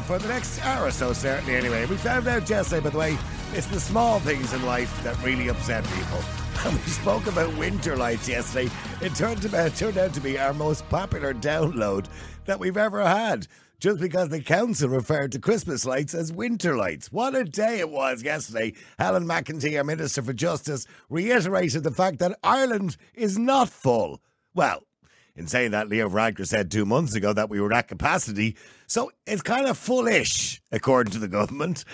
For the next hour or so, certainly. Anyway, we found out yesterday, by the way, it's the small things in life that really upset people. And we spoke about winter lights yesterday. It turned, about, uh, turned out to be our most popular download that we've ever had just because the council referred to Christmas lights as winter lights. What a day it was yesterday. Helen McEntee, our Minister for Justice, reiterated the fact that Ireland is not full. Well, in saying that, Leo Varadkar said two months ago that we were at capacity, so it's kind of fullish, according to the government.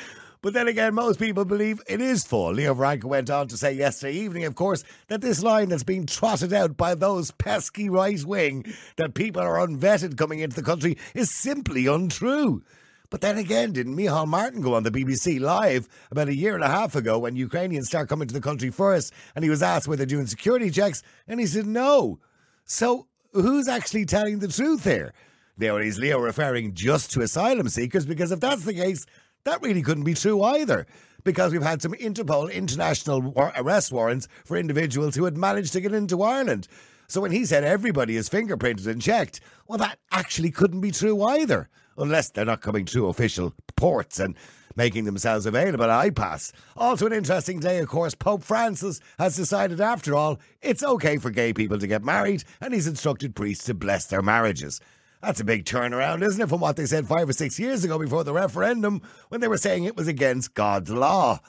But then again, most people believe it is full. Leo Varadkar went on to say yesterday evening, of course, that this line that's been trotted out by those pesky right wing that people are unvetted coming into the country is simply untrue. But then again, didn't Micheál Martin go on the BBC live about a year and a half ago when Ukrainians start coming to the country first and he was asked whether they're doing security checks and he said no. So who's actually telling the truth here? Now, is Leo referring just to asylum seekers? Because if that's the case, that really couldn't be true either, because we've had some Interpol international war- arrest warrants for individuals who had managed to get into Ireland. So when he said everybody is fingerprinted and checked, well, that actually couldn't be true either, unless they're not coming through official ports and making themselves available at IPAS. Also, an interesting day, of course, Pope Francis has decided, after all, it's okay for gay people to get married, and he's instructed priests to bless their marriages. That's a big turnaround, isn't it, from what they said five or six years ago before the referendum when they were saying it was against God's law.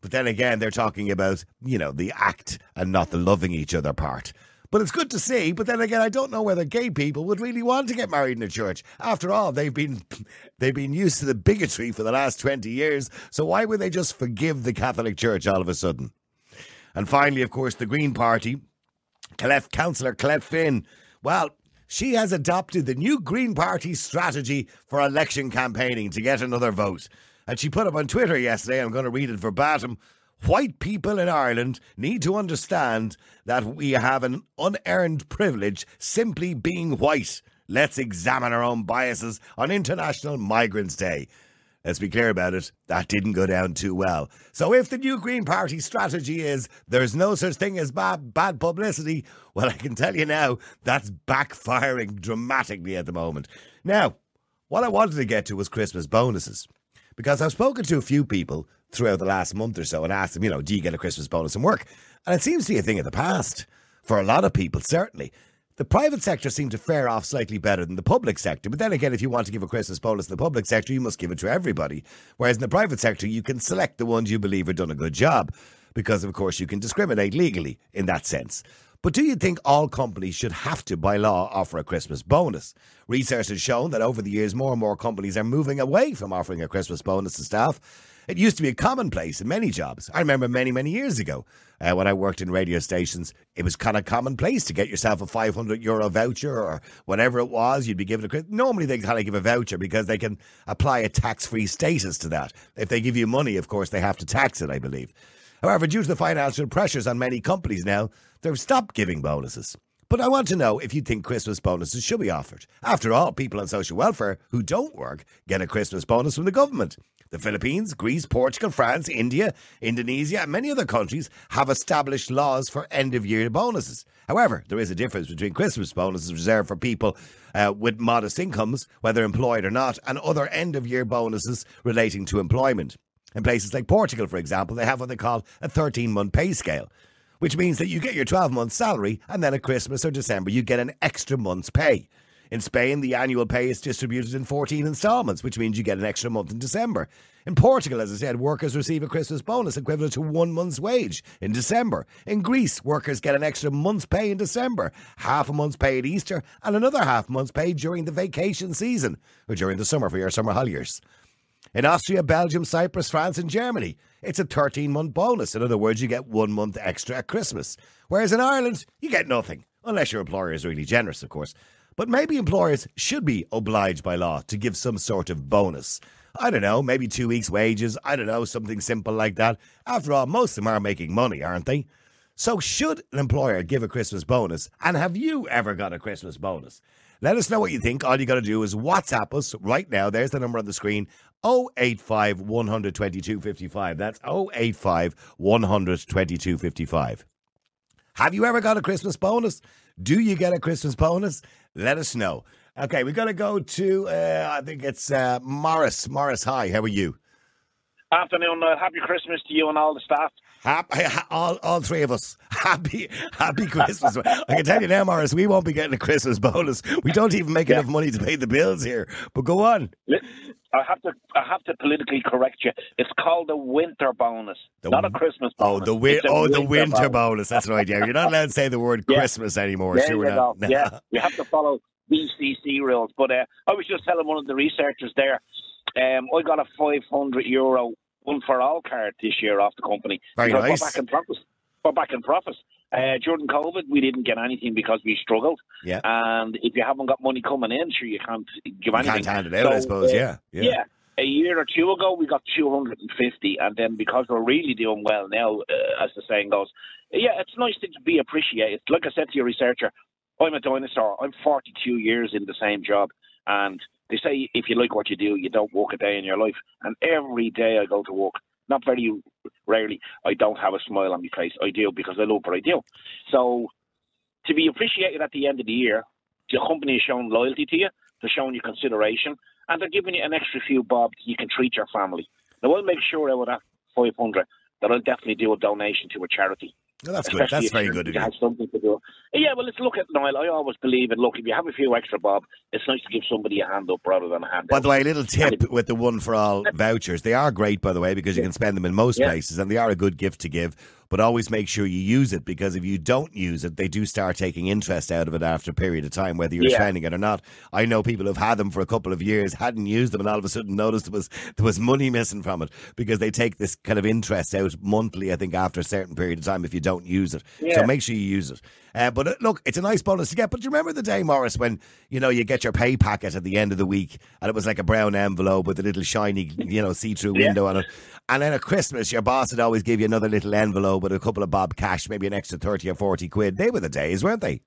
But then again, they're talking about, you know, the act and not the loving each other part. But it's good to see. But then again, I don't know whether gay people would really want to get married in a church. After all, they've been they've been used to the bigotry for the last twenty years. So why would they just forgive the Catholic Church all of a sudden? And finally, of course, the Green Party, Colette, Councillor Colette Finn. Well, she has adopted the new Green Party strategy for election campaigning to get another vote. And she put up on Twitter yesterday, I'm going to read it verbatim. White people in Ireland need to understand that we have an unearned privilege simply being white. Let's examine our own biases on International Migrants Day. Let's be clear about it, that didn't go down too well. So if the new Green Party strategy is there's no such thing as bad, bad publicity, well, I can tell you now, that's backfiring dramatically at the moment. Now, what I wanted to get to was Christmas bonuses. Because I've spoken to a few people throughout the last month or so and asked them, you know, do you get a Christmas bonus in work? And it seems to be a thing of the past. For a lot of people, certainly. The private sector seemed to fare off slightly better than the public sector. But then again, if you want to give a Christmas bonus in the public sector, you must give it to everybody. Whereas in the private sector, you can select the ones you believe have done a good job. Because, of course, you can discriminate legally in that sense. But do you think all companies should have to, by law, offer a Christmas bonus? Research has shown that over the years, more and more companies are moving away from offering a Christmas bonus to staff. It used to be a commonplace in many jobs. I remember many, many years ago uh, when I worked in radio stations, it was kind of commonplace to get yourself a 500 euro voucher or whatever it was. You'd be given a. Normally, they kind of give a voucher because they can apply a tax free status to that. If they give you money, of course, they have to tax it, I believe. However, due to the financial pressures on many companies now, they've stopped giving bonuses. But I want to know if you think Christmas bonuses should be offered. After all, people on social welfare who don't work get a Christmas bonus from the government. The Philippines, Greece, Portugal, France, India, Indonesia, and many other countries have established laws for end of year bonuses. However, there is a difference between Christmas bonuses reserved for people uh, with modest incomes, whether employed or not, and other end of year bonuses relating to employment. In places like Portugal, for example, they have what they call a 13 month pay scale, which means that you get your 12 month salary and then at Christmas or December you get an extra month's pay. In Spain, the annual pay is distributed in 14 instalments, which means you get an extra month in December. In Portugal, as I said, workers receive a Christmas bonus equivalent to one month's wage in December. In Greece, workers get an extra month's pay in December, half a month's pay at Easter, and another half month's pay during the vacation season, or during the summer for your summer holidays. In Austria, Belgium, Cyprus, France, and Germany, it's a 13 month bonus. In other words, you get one month extra at Christmas. Whereas in Ireland, you get nothing, unless your employer is really generous, of course. But maybe employers should be obliged by law to give some sort of bonus. I don't know, maybe two weeks' wages. I don't know, something simple like that. After all, most of them are making money, aren't they? So, should an employer give a Christmas bonus? And have you ever got a Christmas bonus? Let us know what you think. All you got to do is WhatsApp us right now. There's the number on the screen 085 122 55. That's 085 122 55. Have you ever got a Christmas bonus? Do you get a Christmas bonus? Let us know. Okay, we got to go to, uh, I think it's uh, Morris. Morris, hi, how are you? Afternoon, uh, happy Christmas to you and all the staff. Happy, all, all three of us. Happy, happy Christmas. I can tell you now, Morris, we won't be getting a Christmas bonus. We don't even make yeah. enough money to pay the bills here. But go on. I have to, I have to politically correct you. It's called the winter bonus, the, not a Christmas bonus. Oh, the wi- oh, winter the winter bonus. bonus. That's right. Yeah, you're not allowed to say the word yeah. Christmas anymore. There sure you go. Yeah, you have to follow BCC rules. But uh, I was just telling one of the researchers there. Um, I got a 500 euro one for all card this year off the company. Very nice. We're back in profits. We're back in profits. Uh, during COVID, we didn't get anything because we struggled. Yeah. And if you haven't got money coming in, sure, you can't give anything. You can't hand it out, so, I suppose. Uh, yeah. yeah. yeah. A year or two ago, we got 250, and then because we're really doing well now, uh, as the saying goes, yeah, it's nice to be appreciated. Like I said to your researcher, I'm a dinosaur. I'm 42 years in the same job, and they say if you like what you do, you don't work a day in your life. And every day I go to work, not very rarely, I don't have a smile on my face. I do because I love what I do. So to be appreciated at the end of the year, the company is showing loyalty to you, they're showing you consideration, and they're giving you an extra few bob you can treat your family. Now I'll make sure out of that 500 that I'll definitely do a donation to a charity. Well, that's good. That's very good of you. Something to do. Yeah, well, let's look at Niall. I always believe in look. If you have a few extra bob, it's nice to give somebody a hand up rather than a hand. By the way, a little tip with the one for all vouchers. They are great, by the way, because you can spend them in most yeah. places, and they are a good gift to give but always make sure you use it because if you don't use it, they do start taking interest out of it after a period of time, whether you're yeah. spending it or not. I know people have had them for a couple of years, hadn't used them, and all of a sudden noticed there was there was money missing from it because they take this kind of interest out monthly. I think after a certain period of time if you don't use it. Yeah. So make sure you use it. Uh, but uh, look, it's a nice bonus to get. But do you remember the day, Morris, when you know you get your pay packet at the end of the week, and it was like a brown envelope with a little shiny, you know, see-through yeah. window on it, and then at Christmas, your boss would always give you another little envelope with a couple of bob cash, maybe an extra 30 or 40 quid. They were the days, weren't they?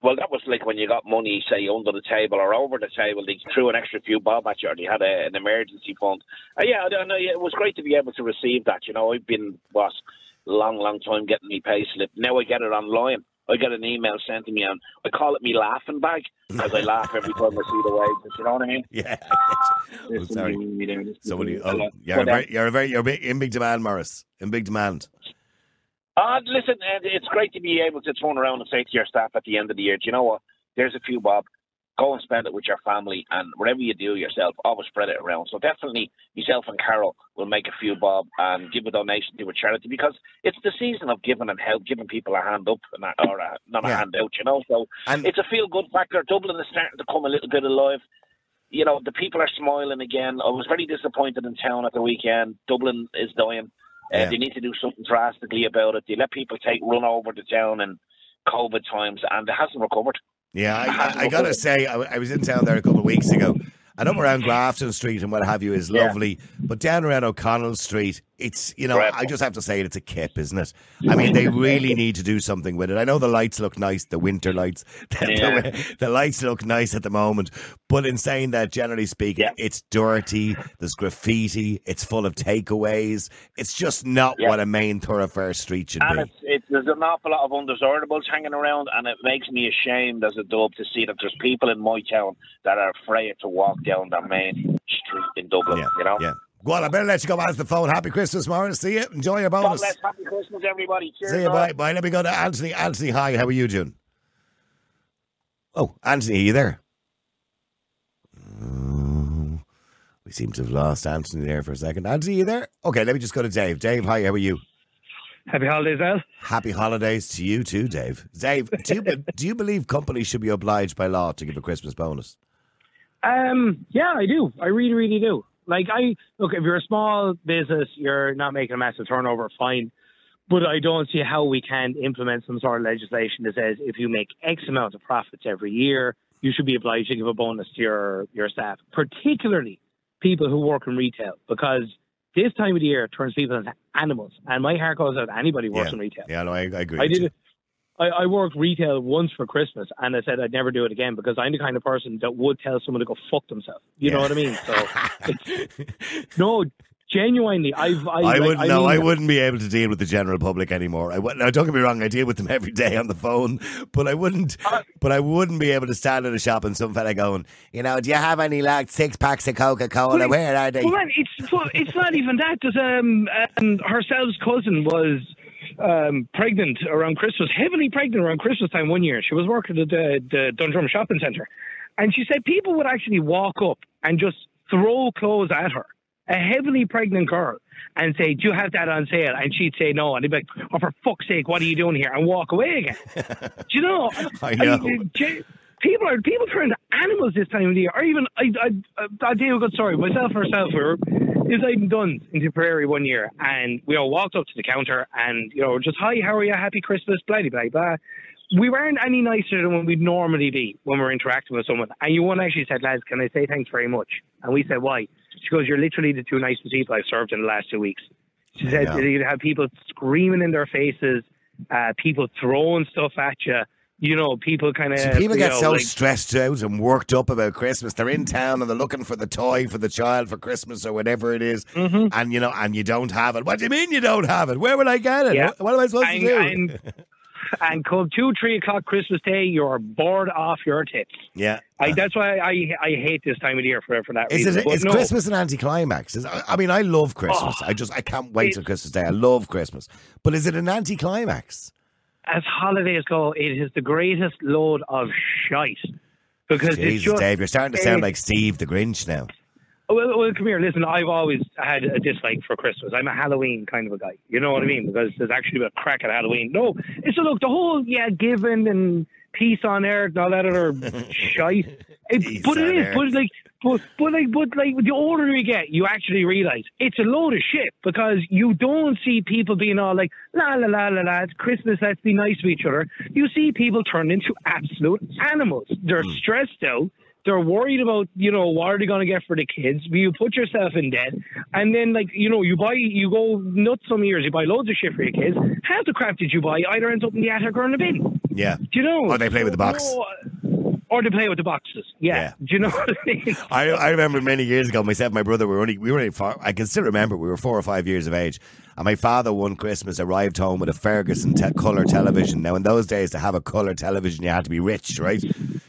Well, that was like when you got money, say, under the table or over the table, they threw an extra few bob at you or you had a, an emergency fund. Uh, yeah, I know, it was great to be able to receive that. You know, I've been, what, long, long time getting me pay slip. Now I get it online. I get an email sent to me, and I call it me laughing bag because I laugh every time I see the waves. You know what I mean? Yeah. oh, sorry. Somebody. Oh, you're, a very, you're a very, you're in big demand, Morris. In big demand. Uh, listen, it's great to be able to turn around and say to your staff at the end of the year, do you know what? There's a few bob go and spend it with your family, and whatever you do yourself, always spread it around. So definitely, myself and Carol will make a few bob and give a donation to a charity because it's the season of giving and help, giving people a hand up and a, or a, not a hand out, you know. So and it's a feel good factor. Dublin is starting to come a little bit alive. You know, the people are smiling again. I was very disappointed in town at the weekend. Dublin is dying. Uh, yeah. They need to do something drastically about it. They let people take run over the town in COVID times, and it hasn't recovered. Yeah, I, I, I gotta say, I, I, was in town there a couple of weeks ago. And up around Grafton Street and what have you is lovely, yeah. but down around O'Connell Street, it's you know I just have to say it, it's a kip, isn't it? I mean, they really need to do something with it. I know the lights look nice, the winter lights, the, yeah. the, the lights look nice at the moment, but in saying that, generally speaking, yeah. it's dirty. There's graffiti. It's full of takeaways. It's just not what a main thoroughfare street should and be. It's, there's an awful lot of undesirables hanging around, and it makes me ashamed as a dub to see that there's people in my town that are afraid to walk down that main street in Dublin. Yeah, you know. Yeah. Go on, I better let you go on the phone. Happy Christmas, Morris. See you. Enjoy your bonus. God bless. Happy Christmas, everybody. Cheers. See you. Bye. Bye. Let me go to Anthony. Anthony, hi. How are you doing? Oh, Anthony, are you there? Uh, we seem to have lost Anthony there for a second. Anthony, are you there? Okay, let me just go to Dave. Dave, hi. How are you? Happy holidays, Al. Happy holidays to you too, Dave. Dave, do you, do you believe companies should be obliged by law to give a Christmas bonus? Um, yeah, I do. I really, really do. Like I look, if you're a small business, you're not making a massive turnover, fine. But I don't see how we can implement some sort of legislation that says if you make X amount of profits every year, you should be obliged to give a bonus to your your staff, particularly people who work in retail, because this time of the year turns people into animals. And my heart goes out to anybody who works yeah. in retail. Yeah, no, I, I agree. I did. I, I worked retail once for Christmas, and I said I'd never do it again because I'm the kind of person that would tell someone to go fuck themselves. You yeah. know what I mean? So, no, genuinely, I've. I, I wouldn't. I no, mean, I wouldn't be able to deal with the general public anymore. I now, don't get me wrong. I deal with them every day on the phone, but I wouldn't. Uh, but I wouldn't be able to stand in a shop and some fella going, you know, do you have any like six packs of Coca Cola? Where are they? Well, man, it's well, it's not even that. There's um, um herself's cousin was um pregnant around Christmas, heavily pregnant around Christmas time one year. She was working at the the Dundrum shopping centre, and she said people would actually walk up and just throw clothes at her. A heavily pregnant girl and say, "Do you have that on sale?" And she'd say no, and they'd be like, "Oh, for fuck's sake, what are you doing here?" and walk away again. Do you know? I know. ge- people are people turn into animals this time of the year. Or even I I I'll tell you a good story. Myself and herself we were inside in Dunnes in Tipperary one year, and we all walked up to the counter, and you know, just hi, how are you? Happy Christmas, blah blah blah. blah. We weren't any nicer than when we'd normally be when we're interacting with someone. And you one actually said, lads, can I say thanks very much? And we said, why? She goes, you're literally the two nicest people I've served in the last two weeks. She said, you'd have people screaming in their faces, uh, people throwing stuff at you. You know, people kind of. People get so like, stressed out and worked up about Christmas. They're in town and they're looking for the toy for the child for Christmas or whatever it is. Mm-hmm. and you know, and you don't have it. What do you mean you don't have it? Where will I get it? Yeah. What, what am I supposed and, to do? and, and come two, three o'clock Christmas Day, you're bored off your tits. yeah. I, that's why I I hate this time of year for for that Is reason. it? Is no, Christmas an anticlimax? Is, I I mean, I love Christmas. Oh, I just I can't wait it- till Christmas Day. I love Christmas, but is it an anticlimax? As holidays go, it is the greatest load of shite because Jesus, just. Dave, you're starting to sound like Steve the Grinch now. Well, well, come here. Listen, I've always had a dislike for Christmas. I'm a Halloween kind of a guy. You know what I mean? Because there's actually a crack at Halloween. No, it's a look. The whole yeah, giving and peace on earth and all that other shite. It, but it is. earth. But like, but but like, but like, the older you get, you actually realize it's a load of shit because you don't see people being all like la la la la la. It's Christmas. Let's be nice to each other. You see people turn into absolute animals. They're Hmm. stressed out. They're worried about, you know, what are they going to get for the kids? You put yourself in debt, and then like, you know, you buy, you go nuts some years. You buy loads of shit for your kids. Half the crap did you buy either ends up in the attic or in the bin. Yeah. Do you know? Or they play with the box. No, or to play with the boxes. Yeah. Yeah. Do you know what I mean? I, I remember many years ago, myself and my brother we were only we were only four, I can still remember we were four or five years of age, and my father one Christmas arrived home with a Ferguson te- color television. Now in those days to have a color television you had to be rich, right?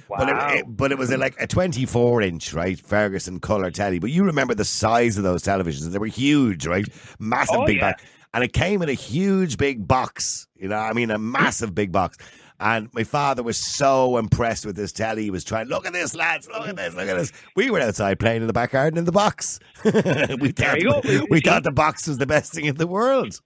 But Wow. it, it- but it was a, like a 24 inch, right? Ferguson color telly. But you remember the size of those televisions? They were huge, right? Massive Oh, big yeah. back. And it came in a huge big box, you know, I mean, a massive big box. And my father was so impressed with this telly. He was trying, look at this, lads, look at this, look at this. We were outside playing in the back garden in the box. we thought, you go. we thought the box was the best thing in the world.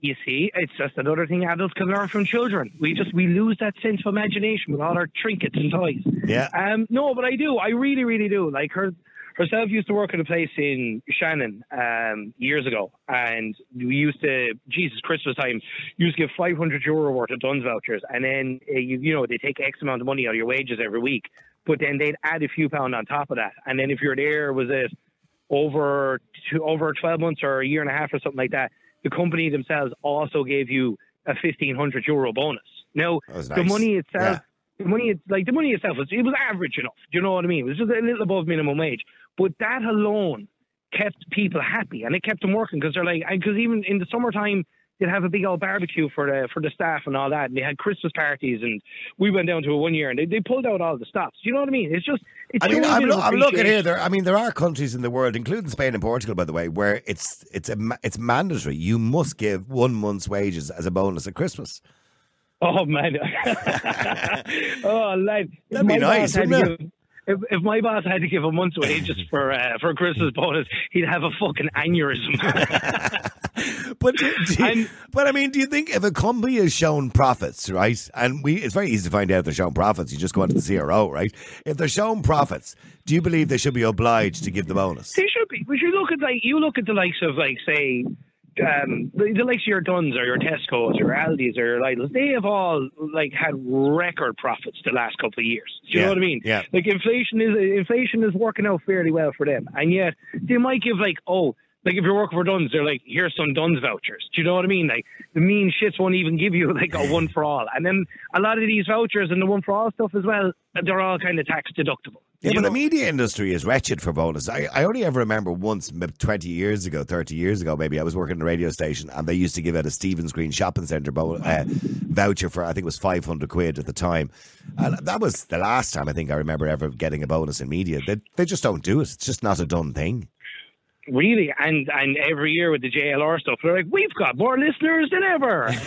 You see, it's just another thing adults can learn from children. We just we lose that sense of imagination with all our trinkets and toys. Yeah. Um, no, but I do. I really, really do. Like her herself used to work at a place in Shannon um, years ago, and we used to Jesus Christmas time used to give 500 euro worth of Dunnes vouchers, and then uh, you you know they take X amount of money out of your wages every week, but then they'd add a few pound on top of that, and then if you're there was it over two, over 12 months or a year and a half or something like that, the company themselves also gave you a 1500 euro bonus. Now, was the money itself, Yeah. the money, like the money itself was, it was average enough. Do you know what I mean? It was just a little above minimum wage, but that alone kept people happy and it kept them working because they're like, because even in the summertime, they'd have a big old barbecue for the for the staff and all that, and they had Christmas parties, and we went down to it one year, and they, they pulled out all the stops. Do you know what I mean? It's just, it's I mean, I'm, lo- I'm looking here. There, I mean, there are countries in the world, including Spain and Portugal, by the way, where it's it's a, it's mandatory. You must give one month's wages as a bonus at Christmas. Oh man! oh lad, That'd be nice, had to wouldn't give- If, if my boss had to give a month's wages for uh, for a Christmas bonus, he'd have a fucking aneurysm. but do, do you- but I mean, do you think if a company has shown profits, right? And we, it's very easy to find out if they're showing profits. You just go into the CRO, right? If they're showing profits, do you believe they should be obliged to give the bonus? They should be. But you look at like you look at the likes of like say um, the, the likes of your Dunnes or your Tesco's or your Aldi's or your Lidl's. They have all like had record profits the last couple of years. Do you Yeah, know what I mean? yeah. Like inflation is inflation is working out fairly well for them, and yet they might give like oh. Like if you're working for Dunnes, they're like, here's some Dunnes vouchers. Do you know what I mean? Like the mean shits won't even give you like a one for all. And then a lot of these vouchers and the one for all stuff as well, they're all kind of tax deductible. Yeah, but the media industry is wretched for bonus. I, I only ever remember once, 20 years ago, 30 years ago, maybe, I was working in a radio station and they used to give out a Stephen's Green shopping centre bo- uh, voucher for, I think it was 500 quid at the time. And that was the last time I think I remember ever getting a bonus in media. They, they just don't do it. It's just not a done thing. Really, and and every year with the JNLR stuff, they're like, we've got more listeners than ever.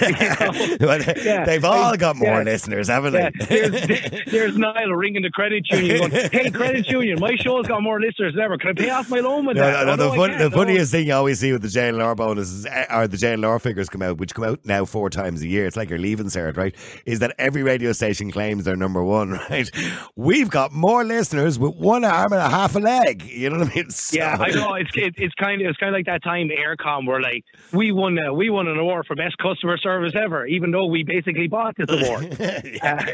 You know? Yeah. They've all got more Yeah. listeners, haven't Yeah, they? there's, there's Niall ringing the credit union going, hey, credit union, my show's got more listeners than ever. Can I pay off my loan with No, that? no, Oh, no, the, fun, the funniest thing you always see with the JNLR bonuses eh, are the JNLR figures come out, which come out now four times a year. It's like you're leaving cert, right? Is that every radio station claims they're number one, right? We've got more listeners with one arm and a half a leg. You know what I mean? So- Yeah, I know. It's it, it's kind of it's kind of like that time Eircom were like we won uh, we won an award for best customer service ever, even though we basically bought this award. Yeah.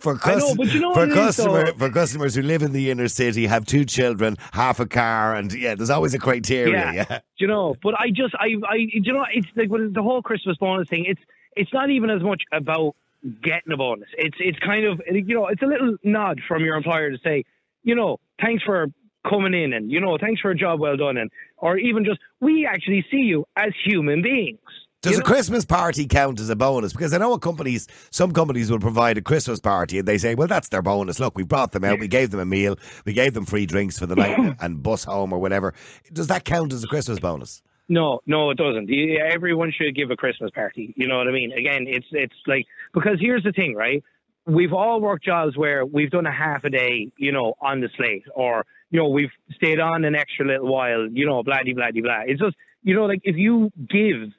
for I know, you know for it customer for customers who live in the inner city, have two children, half a car, and yeah, there's always a criteria. Yeah. Yeah, you know, but I just I I you know it's like with the whole Christmas bonus thing. It's it's not even as much about getting a bonus. It's it's kind of you know it's a little nod from your employer to say you know thanks for coming in and you know thanks for a job well done and or even just we actually see you as human beings. Does You a? Christmas party count as a bonus? Because I know what companies, some companies will provide a Christmas party and they say, well, that's their bonus. Look, we brought them out, we gave them a meal, we gave them free drinks for the night and bus home or whatever. Does that count as a Christmas bonus? No, no, it doesn't. Everyone should give a Christmas party. You know what I mean? Again, it's it's like because here's the thing, right? We've all worked jobs where we've done a half a day, you know, on the slate, or you know, we've stayed on an extra little while, you know, blah de blah blah. It's just, you know, like if you give,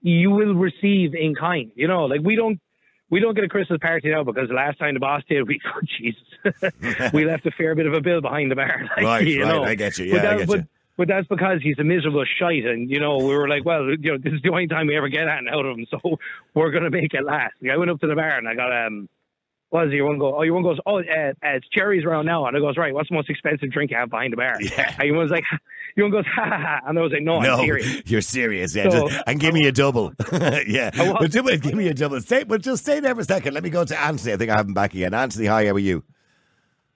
you will receive in kind. You know, like we don't. We don't get a Christmas party now because the last time the boss did, we oh Jesus, we left a fair bit of a bill behind the bar. Like, right, you right. know. I get you. But Yeah, I get but, you. but that's because he's a miserable shite, and you know we were like, well, you know, this is the only time we ever get anything out of him, so we're gonna make it last. Like, I went up to the bar and I got um, what is it? Your one go? Oh, your one goes. Oh, uh, uh, it's cherries around now, and it goes right. What's the most expensive drink you have behind the bar? Yeah. And he was like, your one goes, ha ha ha, and I was like, no, no, I'm serious. you're serious. Yeah, So- just- and give me a double. yeah, but do it. Give me a double. Stay, but just stay there for a second. Let me go to Anthony. I think I have him back again. Anthony, hi. How are you?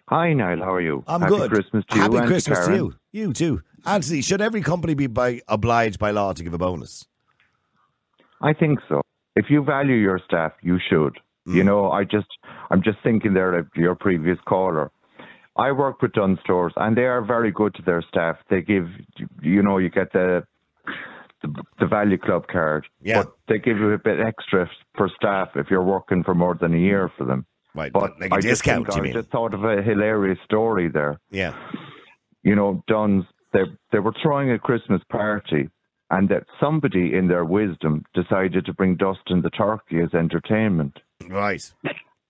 Hi, Niall. How are you? I'm Happy good. Christmas to you. Happy and Christmas to, Karen. you. You too. Anthony, should every company be by obliged by law to give a bonus? I think so. If you value your staff, you should. Mm. You know, I just, I'm just thinking there of your previous caller. I work with Dunnes Stores, and they are very good to their staff. They give, you know, you get the the, the value club card, Yeah. but they give you a bit extra for staff if you're working for more than a year for them. Right, But like a I just discount, think- you I mean? just thought of a hilarious story there. Yeah. you know, Dunnes, they, they were throwing a Christmas party and that somebody in their wisdom decided to bring Dustin the turkey as entertainment. Right.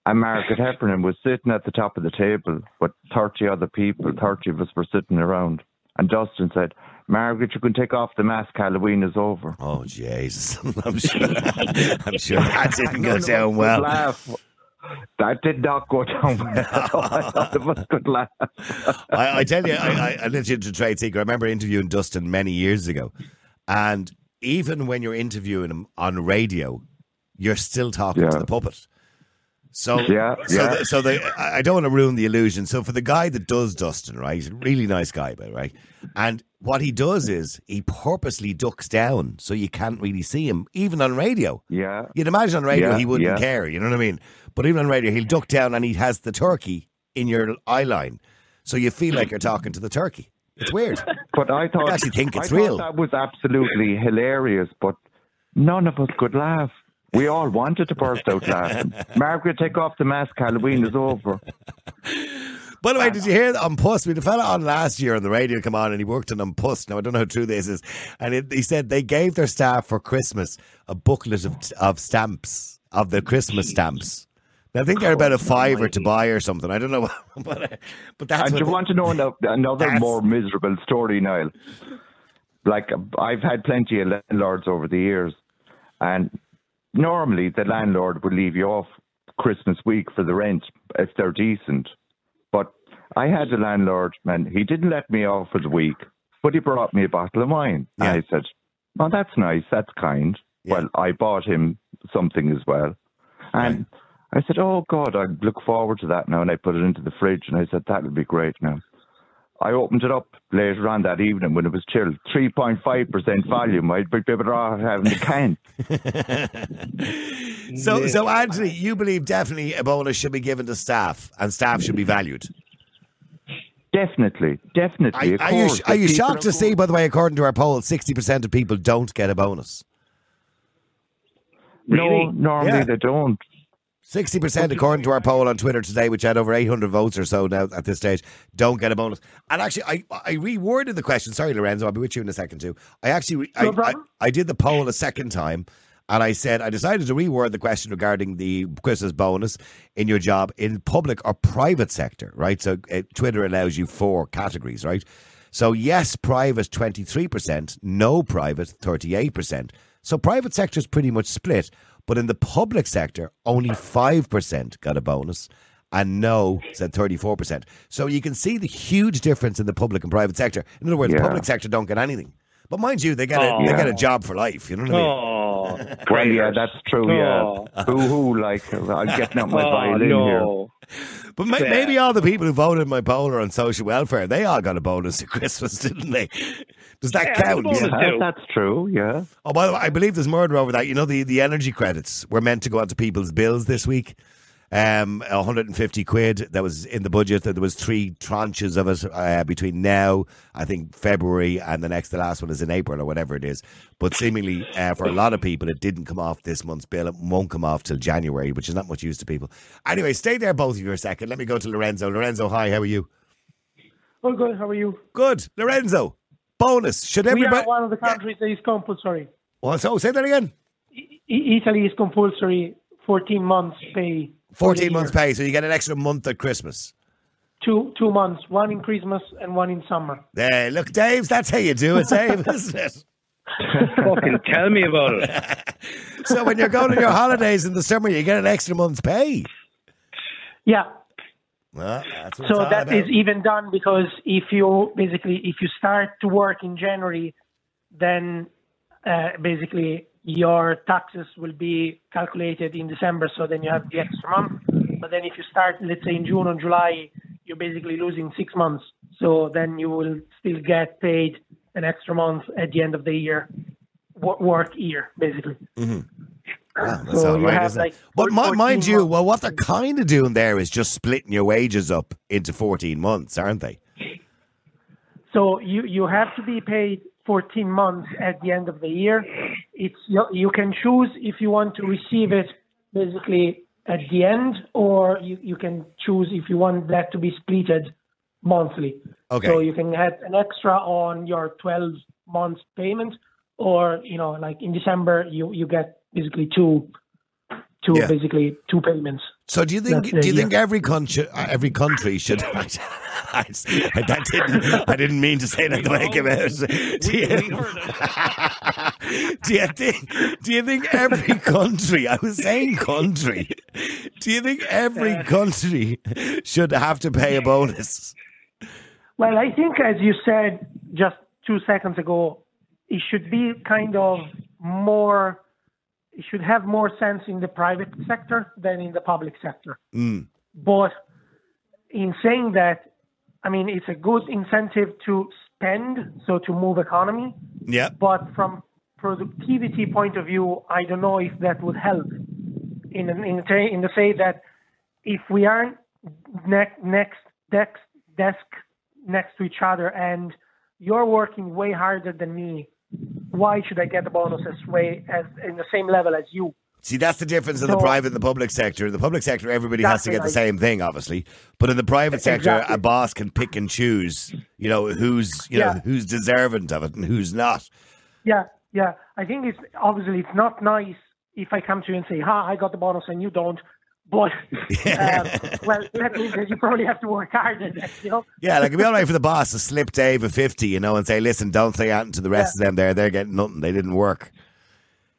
And Margaret Heffernan was sitting at the top of the table with 30 other people, 30 of us were sitting around. And Dustin said, Margaret, you can take off the mask, Halloween is over. Oh, Jesus. I'm sure, I'm sure that didn't go None of us down well. Laugh. That did not go down well at all. None of us could laugh. I, I tell you, I, I, I you into trade secret. I remember interviewing Dustin many years ago, and even when you're interviewing him on radio, you're still talking to the puppet. So Yeah, so yeah. The, so the, I don't want to ruin the illusion. So for the guy that does Dustin, right, he's a really nice guy, by right, and what he does is he purposely ducks down so you can't really see him, even on radio. Yeah. You'd imagine on radio Yeah, he wouldn't yeah. care, you know what I mean? But even on radio, he'll duck down and he has the turkey in your eye line. So you feel like you're talking to the turkey. It's weird. But I thought I actually think it's I real. That was absolutely hilarious, but none of us could laugh. We all wanted to burst out laughing. Margaret, take off the mask. Halloween is over. By the way, did you hear that An Post? We had a fella on last year on the radio come on and he worked An Post. Now, I don't know how true this is. And it, he said they gave their staff for Christmas a booklet of, of stamps, of the Christmas stamps. Now, I think they're about a fiver to buy or something. I don't know. But, uh, but that's and you the- want to know ano- another more miserable story, Niall? Like I've had plenty of landlords over the years, and normally the landlord would leave you off Christmas week for the rent if they're decent. But I had a landlord, and he didn't let me off for the week, but he brought me a bottle of wine. Yeah. And I said, "Oh, that's nice. That's kind." Yeah. Well, I bought him something as well, and. I said, "Oh God, I look forward to that now," and I put it into the fridge, and I said, "That'll be great now." I opened it up later on that evening when it was chilled. 3.5% volume. I'd be better off having the can. So, so Anthony, you believe definitely a bonus should be given to staff, and staff should be valued. Definitely, definitely. Are, are you are you shocked to see, by the way, according to our poll, sixty percent of people don't get a bonus. No, normally Yeah. they don't. Sixty percent, according to our poll on Twitter today, which had over eight hundred votes or so now at this stage, don't get a bonus. And actually, I I reworded the question. Sorry, Lorenzo, I'll be with you in a second too. I actually I, No I. I did the poll a second time, and I said I decided to reword the question regarding the Christmas bonus in your job in public or private sector. Right, so uh, Twitter allows you four categories. Right, so yes, private twenty three percent, no private thirty eight percent. So private sector is pretty much split. But in the public sector, only 5% got a bonus and no said 34%. So you can see the huge difference in the public and private sector. In other words, Yeah. public sector don't get anything. But mind you, they get a, Oh. they get a job for life. You know what I mean? Oh, Well, yeah, that's true. Oh. Yeah, boo hoo! Like I'm getting out my oh violin here. But ma- Yeah. maybe all the people who voted my poll or on social welfare, they all got a bonus at Christmas, didn't they? Does that Yeah, count? bonus. Yeah. Yeah, that's true. Yeah. Oh, by the way, I believe there's murder over that. You know, the, the energy credits were meant to go out to people's bills this week. Um, 150 quid that was in the budget. There was three tranches of it uh, between now, I think February, and the next, the last one is in April or whatever it is. But seemingly, uh, for a lot of people, it didn't come off this month's bill. It won't come off till January, which is not much use to people. Anyway, stay there, both of you, for a second. Let me go to Lorenzo. Lorenzo, hi, how are you? Oh, good. How are you? Good, Lorenzo. Bonus. Should we everybody? are one of the countries that is compulsory. Well, so say that again. I- Italy is compulsory 14 months pay. 14 months year. pay, so you get an extra month at Christmas. Two two months, one in Christmas and one in summer. There, look, Dave, that's how you do it, Dave, isn't it? Fucking tell me about it. So when you're going on your holidays in the summer, you get an extra month's pay. Yeah. Well, So that is even done because if you basically if you start to work in January, then uh, basically your taxes will be calculated in December. So then you have the extra month. But then if you start, let's say in June or July, you're basically losing six months. So then you will still get paid an extra month at the end of the year, work year basically. So all right, have, isn't it? But mi- 14 mind you, well, what they're kind of doing there is just splitting your wages up into 14 months, aren't they? So you you have to be paid 14 months at the end of the year. It's you, you can choose if you want to receive it basically at the end, or you, you can choose if you want that to be splitted monthly. Okay. So you can have an extra on your 12 months payment, or you know, like in December, you you get basically two, two Yeah. basically two payments. So do you think That's do you idea. think every country uh, every country should I, that didn't I didn't mean to say that the way it came out. Do you, do you think do you think every country I was saying country do you think every country should have to pay a bonus? Well, I think, as you said just two seconds ago, it should be kind of more, it should have more sense in the private sector than in the public sector. Mm. But in saying that, I mean, it's a good incentive to spend, so to move economy. Yeah. But from productivity point of view, I don't know if that would help. In in in, the- say that if we aren't ne- next desk desk next to each other and you're working way harder than me, why should I get a bonus as way as in the same level as you? See, that's the difference in the private and the public sector. In the public sector, everybody has to get the same thing, obviously. But in the private sector, Exactly. a boss can pick and choose, you know, who's you know who's deserving of it and who's not. Yeah, yeah. I think it's obviously it's not nice if I come to you and say, "Ha, I got the bonus and you don't." But um, well, that means that you probably have to work harder. Then, you know. Yeah, like it'd be all right for the boss to slip Dave a fifty, you know, and say, "Listen, don't say anything to the rest of them. There, they're getting nothing. They didn't work."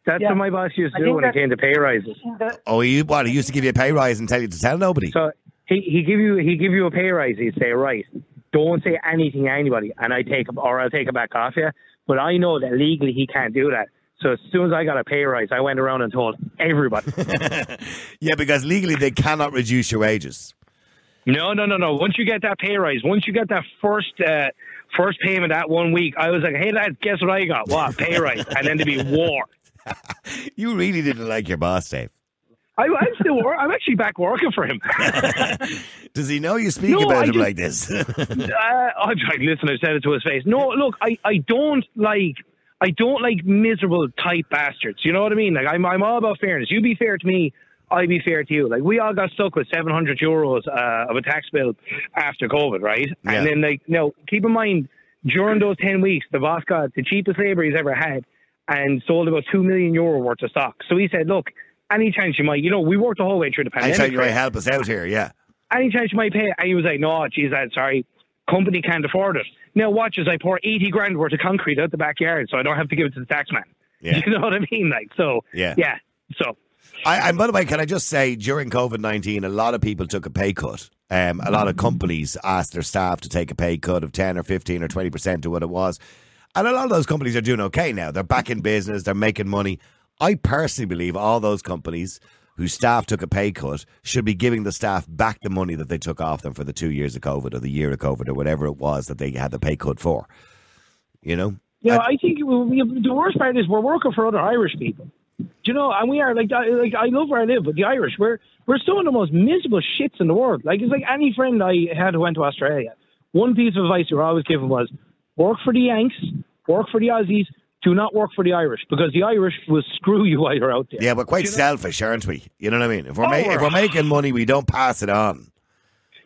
That's Yeah. what my boss used I to do when it came to pay rises. The, Oh, he what? He used to give you a pay rise and tell you to tell nobody. So he he give you he give you a pay rise. He'd say, right, don't say anything to anybody, and I take or I'll take it back off you. But I know that legally he can't do that. So as soon as I got a pay rise, I went around and told everybody. yeah, because legally they cannot reduce your wages. No, no, no, no. Once you get that pay rise, once you get that first uh, first payment that one week, I was like, hey lads, guess what I got? What pay rise? And then to be war. You really didn't like your boss, Dave. I, I'm still I'm actually back working for him. Does he know you speak No, about I him just- like this? uh, I'm like, listen, I said it to his face. No, look, I, I don't like I don't like miserable type bastards. You know what I mean? Like I'm I'm all about fairness. You be fair to me, I be fair to you. Like we all got stuck with 700 euros uh, of a tax bill after COVID, right? Yeah. And then like, no, keep in mind during those 10 weeks, the boss got the cheapest labour he's ever had and sold about two million euro worth of stock. So he said, look, any chance you might, you know, we worked the whole way through the pandemic. Anytime you right? might help us out here, yeah. any chance you might pay? And he was like, no, geez, I'm sorry. Company can't afford it. Now watch as I pour 80 grand worth of concrete out the backyard so I don't have to give it to the tax man. Yeah. You know what I mean? Like, so, Yeah. yeah. So, I, and by the way, can I just say, during COVID 19, a lot of people took a pay cut. Um, a lot of companies asked their staff to take a pay cut of 10 or 15 or 20% to what it was. And a lot of those companies are doing okay now. They're back in business, they're making money. I personally believe all those companies whose staff took a pay cut should be giving the staff back the money that they took off them for the two years of COVID or the year of COVID or whatever it was that they had the pay cut for. You know? yeah, I think we, the worst part is we're working for other Irish people. Do you know? And we are like, I- like I love where I live, but the Irish, we're we're some of the most miserable shits in the world. Like it's like any friend I had who went to Australia. One piece of advice you were always given was work for the Yanks, work for the Aussies, do not work for the Irish because the Irish will screw you while you're out there. Yeah, we're quite You know- selfish, aren't we? You know what I mean? If we're, Oh, ma- if we're- making money, we don't pass it on.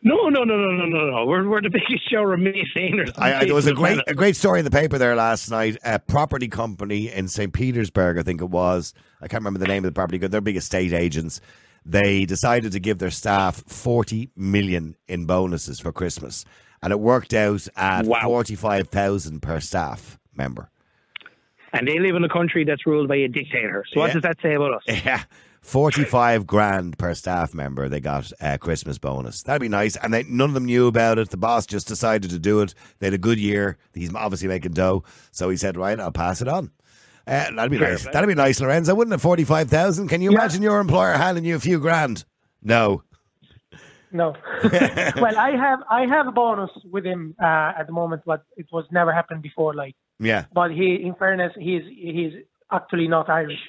No, no, no, no, no, no, no. We're we're the biggest show of maintainers. I, I, there was a great planet. a great story in the paper there last night. A property company in St. Petersburg, I think it was. I can't remember the name of the property. They're big estate agents. They decided to give their staff forty million in bonuses for Christmas, and it worked out at Wow. forty five thousand per staff member. And they live in a country that's ruled by a dictator. So what Yeah. does that say about us? Yeah. 45 grand per staff member they got a Christmas bonus. That'd be nice. And they, none of them knew about it. The boss just decided to do it. They had a good year. He's obviously making dough. So he said, right, I'll pass it on. Uh, that'd be Fair nice. play. That'd be nice, Lorenzo. Wouldn't it? 45,000? Can you Yeah. imagine your employer handing you a few grand? No. No. well, I have I have a bonus with him uh, at the moment, but it was never happened before. Like, Yeah. but he, in fairness, he's he's actually not Irish,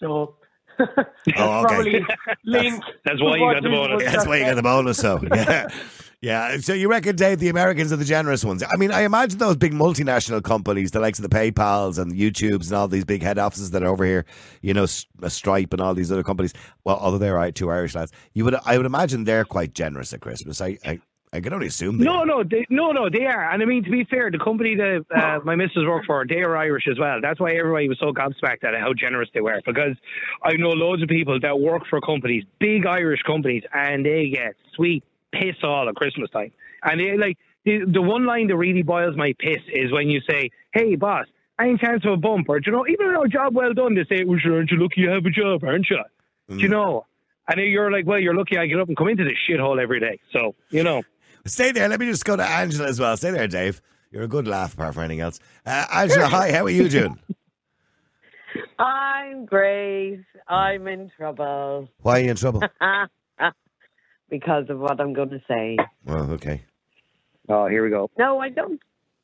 so Oh, okay. probably link. that's to why you got the bonus. That's why you say. the bonus, so. Yeah. Yeah. So you reckon, Dave, the Americans are the generous ones? I mean, I imagine those big multinational companies, the likes of the PayPals and YouTubes and all these big head offices that are over here, you know, uh, Stripe and all these other companies. Well, although they're two Irish lads, you would, I would imagine they're quite generous at Christmas. I, I, I can only assume they No, are. no, they, no, no, they are. And I mean, to be fair, the company that uh, my missus worked for, they are Irish as well. That's why everybody was so gobsmacked at how generous they were. Because I know loads of people that work for companies, big Irish companies, and they get sweet piss all at Christmas time. And they like the, the one line that really boils my piss is when you say, "Hey, boss, I any chance of a bump?" Or you know, even though job well done, they say, "Well, sure, aren't you lucky you have a job, aren't you?" Do you know? And you're like, well, you're lucky I get up and come into this shithole every day. So, you know. Stay there. Let me just go to Angela as well. Stay there, Dave. You're a good laugh apart from anything else. Uh, Angela, hi. How are you doing? I'm great. I'm in trouble Why are you in trouble? because of what I'm going to say. well, okay. Oh, here we go. No, I don't.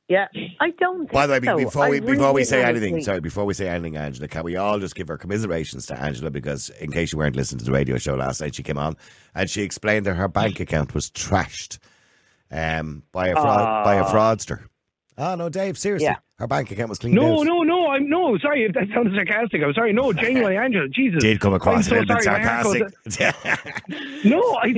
Yeah, I don't. Think By the way, so. before I we before we say honestly- anything, sorry, before we say anything, Angela, can we all just give our commiserations to Angela because, in case you weren't listening to the radio show last night, she came on and she explained that her bank account was trashed um, by a fraud, by a fraudster. Oh no, Dave, seriously, Yeah. her bank account was cleaned No, out. no, no. I'm no. Sorry if that sounds sarcastic. I'm sorry. No, genuinely, Angela. Jesus. Did come across I'm a so bit sorry, my sarcastic. No, I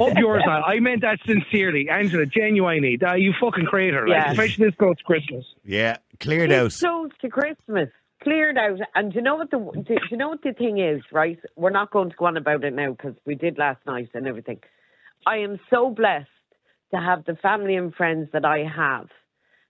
up yours. man. I meant that sincerely, Angela. Genuinely, that you fucking creator. Like, Yeah. especially this close to Christmas. yeah, cleared It's out. close to Christmas, cleared out. And do you know what the do you know what the thing is? Right, we're not going to go on about it now because we did last night and everything. I am so blessed to have the family and friends that I have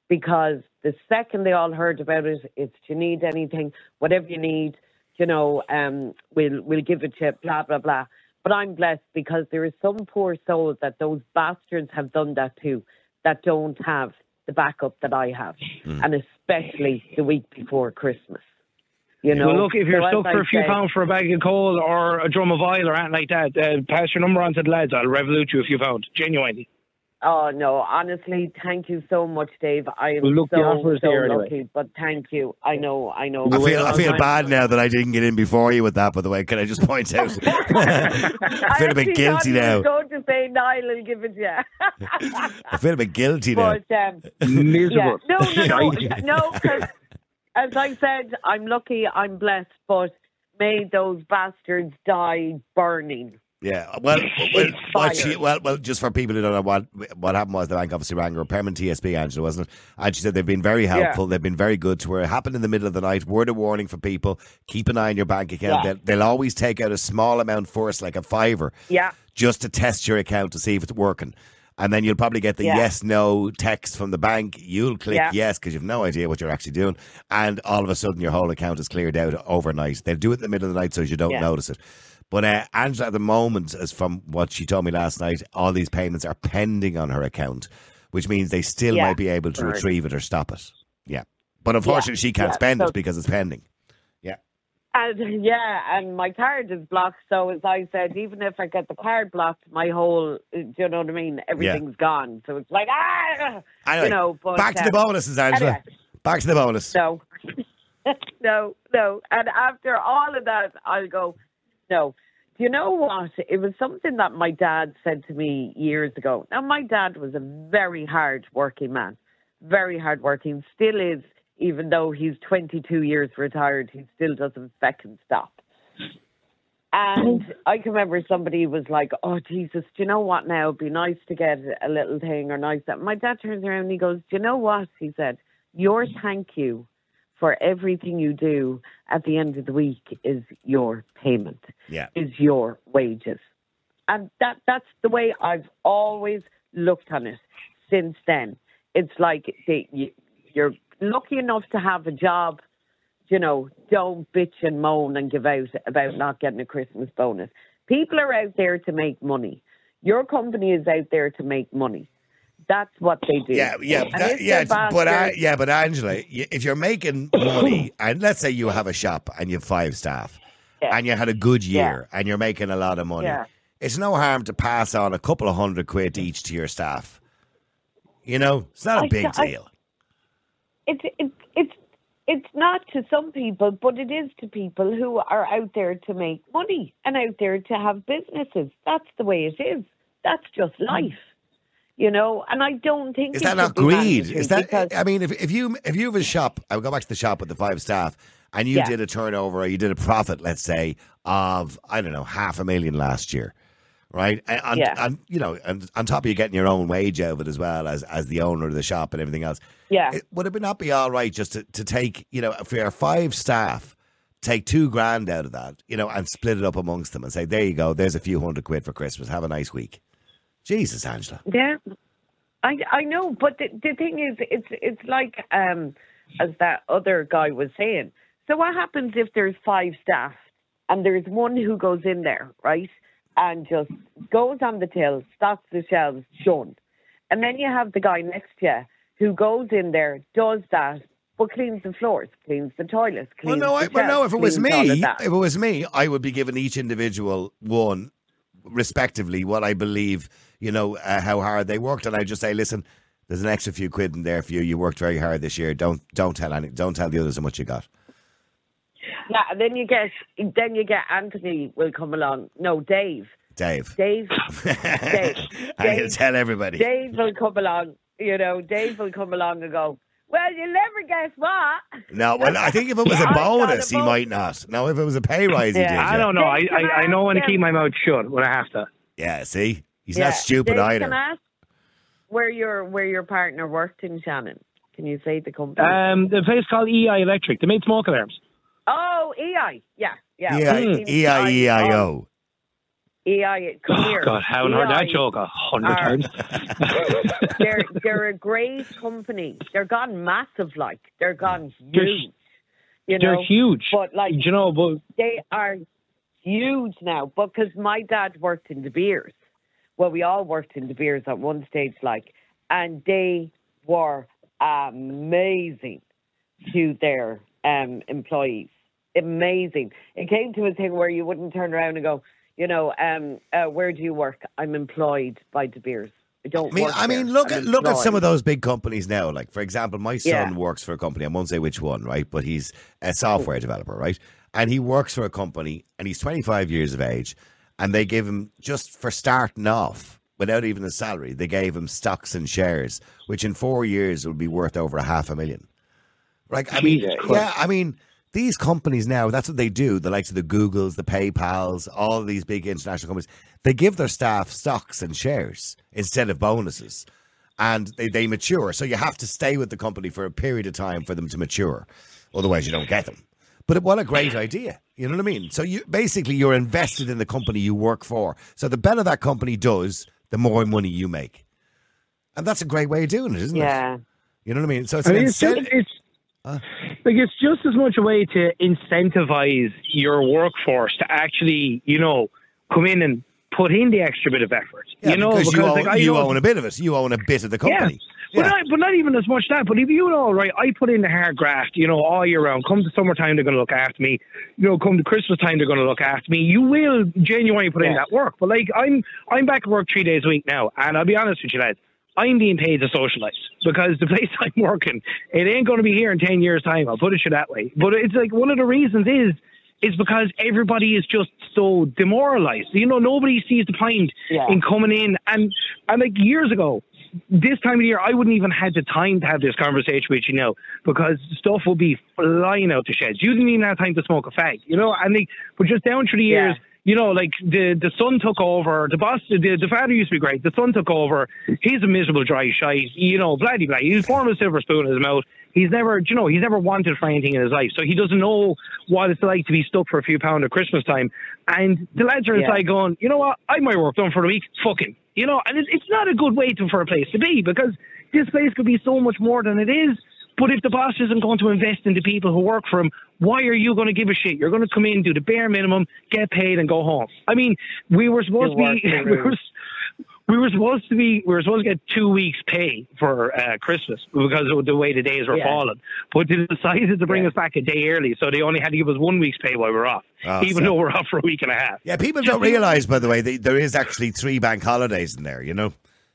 because the second they all heard about it, it's do you need anything, whatever you need, you know, um, we'll we'll give it to you, blah blah blah. But I'm blessed because there is some poor soul that those bastards have done that to, that don't have the backup that I have, and especially the week before Christmas. You know. well, look, if you're So stuck for I a few said- pounds for a bag of coal or a drum of oil or anything like that, uh, pass your number on to the lads. I'll Revolut you a few pounds. Genuinely. Oh no, honestly, thank you so much, Dave. I am Well, look, the so, offer so there anyway. lucky, but thank you. I know, I know. I feel I feel bad now that I didn't get in before you with that. By the way, can I just point out? I feel a bit guilty thought you now. was going to say Niall will give it yeah. I feel a bit guilty now. but um, yeah, Miserable. no, no, no, Shite. no. 'cause as I said, I'm lucky, I'm blessed, but may those bastards die burning. Yeah, well, well, what she, well, well, just for people who don't know what what happened was the bank obviously rang her, Permanent TSB, Angela, wasn't it? And she said they've been very helpful, they've been very good to her. It happened in the middle of the night. Word of warning for people: keep an eye on your bank account. Yeah. They'll, they'll always take out a small amount first, like a fiver, Yeah, just to test your account to see if it's working. And then you'll probably get the Yeah. yes no text from the bank. You'll click Yeah. yes because you've no idea what you're actually doing. And all of a sudden, your whole account is cleared out overnight. They'll do it in the middle of the night so you don't Yeah. notice it. But uh, Angela, at the moment, as from what she told me last night, all these payments are pending on her account, which means they still Yeah. might be able to Right. retrieve it or stop it. Yeah. But unfortunately, she can't Yeah. spend So- it because it's pending. Yeah. And yeah, and my card is blocked. So as I said, even if I get the card blocked, my whole, do you know what I mean? Everything's gone. So it's like ah, Anyway, you know. But back to the um, bonuses, Angela. anyway. Back to the bonus. No, no, no. And after all of that, I'll go, no. Do you know what? It was something that my dad said to me years ago. Now, my dad was a very hard working man, very hard working, still is, even though he's 22 years retired, he still doesn't second stop. And I can remember somebody was like, "Oh Jesus, do you know what? Now it'd be nice to get a little thing or nice that." My dad turns around and he goes, "Do you know what?" He said, "Your thank you for everything you do at the end of the week is your payment, Yeah. is your wages," and that that's the way I've always looked on it since then. It's like they, you, you're lucky enough to have a job you know, don't bitch and moan and give out about not getting a Christmas bonus. People are out there to make money. Your company is out there to make money. That's what they do. Yeah, yeah, that- yeah. But bastards- yeah, but Angela, if you're making money, and let's say you have a shop and you have five staff, Yeah. and you had a good year, and you're making a lot of money, Yeah. it's no harm to pass on a couple of hundred quid each to your staff. You know, it's not a I- big I- deal. it's it's it's it's not to some people, but it is to people who are out there to make money and out there to have businesses. That's the way it is. That's just life. You know, and I don't think Is that not greed? Is that? I mean, if if you if you have a shop, I would go back to the shop with the five staff, and you Yeah. did a turnover or you did a profit, let's say of I don't know half a million last year, right? And, and, Yeah. and you know, and on top of you getting your own wage out of it as well as as the owner of the shop and everything else. Yeah. It, would it not be all right just to, to take you know for your five staff? Take two grand out of that, you know, and split it up amongst them and say, there you go, there's a few hundred quid for Christmas. Have a nice week. Jesus, Angela. Yeah, I I know, but the, the thing is, it's it's like um, as that other guy was saying. So what happens if there's five staff and there's one who goes in there, right, and just goes on the till, stocks the shelves, done, and then you have the guy next to you who goes in there, does that, but cleans the floors, cleans the toilets, Well, cleans no, I, well, no. If it was cleans all of me, if it was me, I would be giving each individual one, respectively, what I believe. You know uh, how hard they worked, and I just say, listen, there's an extra few quid in there for you. You worked very hard this year. Don't don't tell any, don't tell the others how much you got. yeah, and then you get then you get Anthony will come along. No, Dave. Dave. Dave. Dave. I can Dave- tell everybody. Dave will come along, you know, Dave will come along and go, Well, you'll never guess what. No, well, I think if it was a bonus, a he might not. No, if it was a pay rise, he Yeah. did. I yeah. don't know. I, Dave, can I, I I know when to keep my mouth shut when I have to. Yeah, see, he's Yeah. not stupid Dave, either. Can I ask where your where your partner worked in Shannon? Can you say the company? Um, the place called EI Electric. They made smoke alarms. oh, EI. Yeah, yeah. EI, we've seen E I E I O. EI, come Oh, here. God, haven't heard that joke a hundred times. they're they're a great company. They're gone massive, like they're gone They're- huge. You They're huge. but like you know, but they are huge now because my dad worked in De Beers. Well, we all worked in De Beers at one stage, like, and they were amazing to their um, employees. amazing. It came to a thing where you wouldn't turn around and go, you know, um, uh, where do you work? I'm employed by De Beers. I don't. I mean, I mean, look I'm at look at some of those big companies now. Like for example, my son Yeah. works for a company. I won't say which one, right? But he's a software developer, right? And he works for a company, and he's 25 years of age, and they give him just for starting off without even a salary. They gave him stocks and shares, which in four years would be worth over a half a million. Like I mean, yeah, I mean. These companies now, that's what they do. The likes of the Googles, the PayPals, all these big international companies, they give their staff stocks and shares instead of bonuses and they, they mature. So you have to stay with the company for a period of time for them to mature. Otherwise, you don't get them. But what a great idea. You know what I mean? So you basically you're invested in the company you work for. So the better that company does, the more money you make. And that's a great way of doing it, isn't it? Yeah. You know what I mean? So it's I an mean, it's incentive. it's Uh, like it's just as much a way to incentivize your workforce to actually, you know, come in and put in the extra bit of effort. Yeah, you know, because, you, own, like, I you own a bit of it. You own a bit of the company. But, Yeah. not, but not even as much that. But if you know, right, I put in the hard graft, you know, all year round. Come to summertime, they're going to look after me. You know, come to Christmas time, they're going to look after me. You will genuinely put in that work. But like, I'm I'm back at work three days a week now, and I'll be honest with you, lads. I'm being paid to socialise because the place I'm working, it ain't going to be here in ten years' time. I'll put it to that way. But it's like one of the reasons is is because everybody is just so demoralised. You know, nobody sees the point Yeah. in coming in and and like years ago, this time of year, I wouldn't even had the time to have this conversation with you now because stuff would be flying out the sheds. You didn't even have time to smoke a fag, you know. And they, but just down through the Yeah. You know, like the the son took over. The boss, the, the father used to be great. The son took over. He's a miserable dry shite, you know, bloody blah. He's born with a silver spoon in his mouth. He's never, you know, he's never wanted for anything in his life, so he doesn't know what it's like to be stuck for a few pounds at Christmas time. And the lads are Yeah. inside going, you know what? I my work done for the week. Fuck him. You know, and it's, it's not a good way to, for a place to be because this place could be so much more than it is. But if the boss isn't going to invest in the people who work for him, why are you going to give a shit? You're going to come in, do the bare minimum, get paid, and go home. I mean, we were supposed You to be, we were, we were supposed to be, we were supposed to get two weeks' pay for uh, Christmas because of the way the days were Yeah. falling. But they decided to bring Yeah. us back a day early, so they only had to give us one week's pay while we were off, Ah, even so- though we're off for a week and a half. Yeah, people don't realise, by the way, that there is actually three bank holidays in there, you know?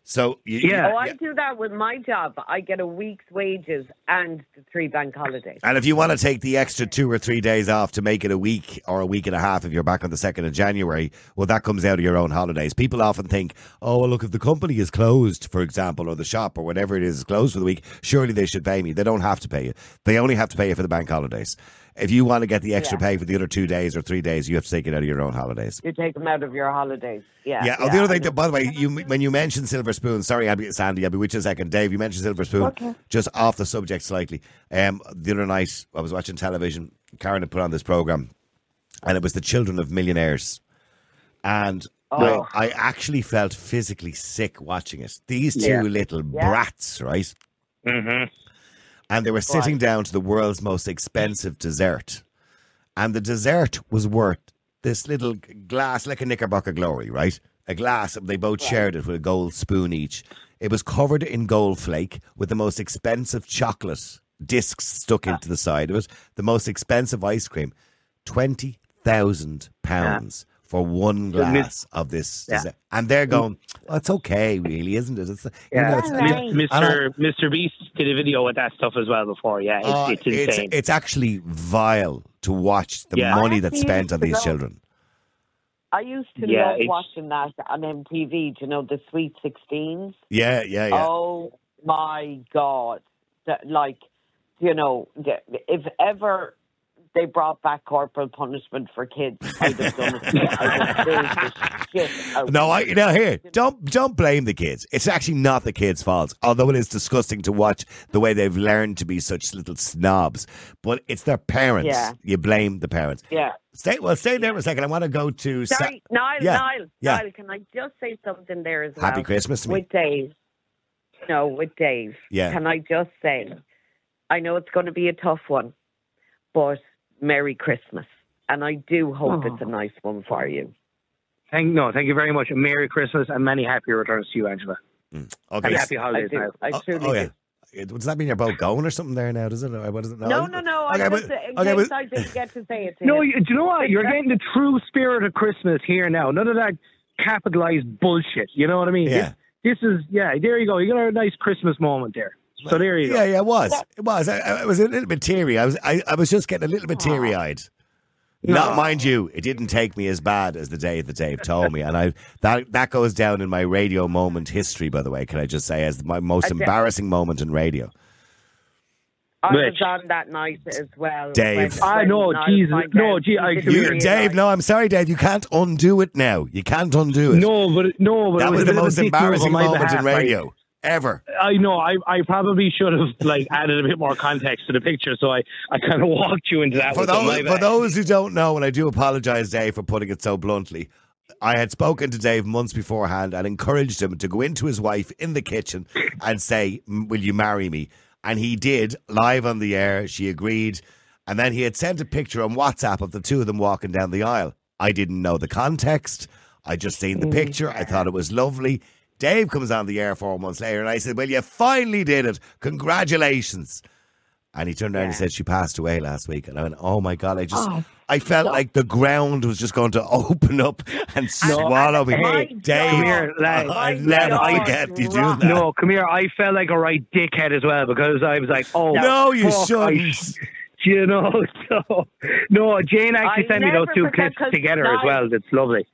So, you, Yeah. Oh, I do that with my job. I get a week's wages and the three bank holidays. And if you want to take the extra two or three days off to make it a week or a week and a half if you're back on the 2nd of January, well, that comes out of your own holidays. People often think, oh, well, look, if the company is closed, for example, or the shop or whatever it is is closed for the week, surely they should pay me. They don't have to pay you. They only have to pay you for the bank holidays. If you want to get the extra Yeah. pay for the other two days or three days, you have to take it out of your own holidays. You take them out of your holidays. Yeah. Yeah. Oh, the other thing, know. by the way, you when you mentioned Silver Spoon, sorry, Abby, Sandy, I'll be with you in a second. Dave, you mentioned Silver Spoon. Just off the subject slightly. Um, the other night, I was watching television. Karen had put on this program, and it was the children of millionaires. And Oh. I, I actually felt physically sick watching it. These two Yeah. little Yeah. brats, right? Mm-hmm. And they were sitting down to the world's most expensive dessert. And the dessert was worth this little glass, like a Knickerbocker Glory, right? A glass, and they both shared it with a gold spoon each. It was covered in gold flake with the most expensive chocolate discs stuck ah. into the side. Of it the most expensive ice cream. £20,000 pounds for one glass of this Yeah. And they're mm. going, well, it's okay, really, isn't it? It's, you Yeah, know, it's, Right. Mr. Mr. Beast did a video with that stuff as well before. Yeah, it's, Oh, it's insane. It's, actually vile to watch the Yeah. money that's spent on these know. children. I used to Yeah, love watching that on MTV. Do you know the Sweet Sixteens? Yeah, yeah, yeah. Oh my God! That, like, you know, if ever they brought back corporal punishment for kids, I'd have done it. I'd have booed the shit out No, of I them. now here. Don't don't blame the kids. It's actually not the kids' fault. Although it is disgusting to watch the way they've learned to be such little snobs. But it's their parents. Yeah. You blame the parents. Yeah. Stay well. Stay there for a second. I want to go to. Sa- Sorry, Niall, Yeah, Niall, yeah. Niall, can I just say something there as well? Happy Christmas to me. With Dave. No, with Dave. Yeah. Can I just say, I know it's going to be a tough one, but Merry Christmas. And I do hope Oh. it's a nice one for you. Thank no, thank you very much. And Merry Christmas and many happy returns to you, Angela. Mm. Okay. And happy holidays do. now. I Oh, truly oh, yeah. do. It- Does that mean you're both going or something there now? Does it? Or What is it? No, no, no. Okay, I but- just, okay, but- I didn't get to say it to No, you. you, do you know what? You're getting the true spirit of Christmas here now. None of that capitalized bullshit. You know what I mean? Yeah. This, this is yeah. There you go. You got a nice Christmas moment there. So there you go. Yeah, yeah, it was. It was. I, I was a little bit teary. I was. I, I was just getting a little bit teary eyed. Not mind you, it didn't take me as bad as the day that Dave told me, and I that that goes down in my radio moment history. By the way, can I just say as my most embarrassing moment in radio? I was Which? on that night as well. Dave. I know, Jesus. No, gee, I- didn't You, Here. realise. Dave, no, I'm sorry, Dave. You can't undo it now. You can't undo it. No, but no, but that it was the bit of a most embarrassing moment behalf, in like, radio ever. I know. I, I probably should have like added a bit more context to the picture, so I, I kind of walked you into that. For those, for those who don't know, and I do apologize, Dave, for putting it so bluntly, I had spoken to Dave months beforehand and encouraged him to go into his wife in the kitchen and say, Will you marry me? And he did live on the air. She agreed. And then he had sent a picture on WhatsApp of the two of them walking down the aisle. I didn't know the context. I just seen the mm. picture. I thought it was lovely. Dave comes on the air four months later and I said, Well, you finally did it. Congratulations. And he turned around and said she passed away last week. And I went, Oh my God, I just oh, I felt like the ground was just going to open up and swallow me. My Dave, Come here, lad. I'll never God, forget you doing that. No, come here. I felt like a right dickhead as well because I was like, oh, No, you fuck, I shouldn't. you know, so no, Jane actually I sent me those two clips together as well. That's lovely.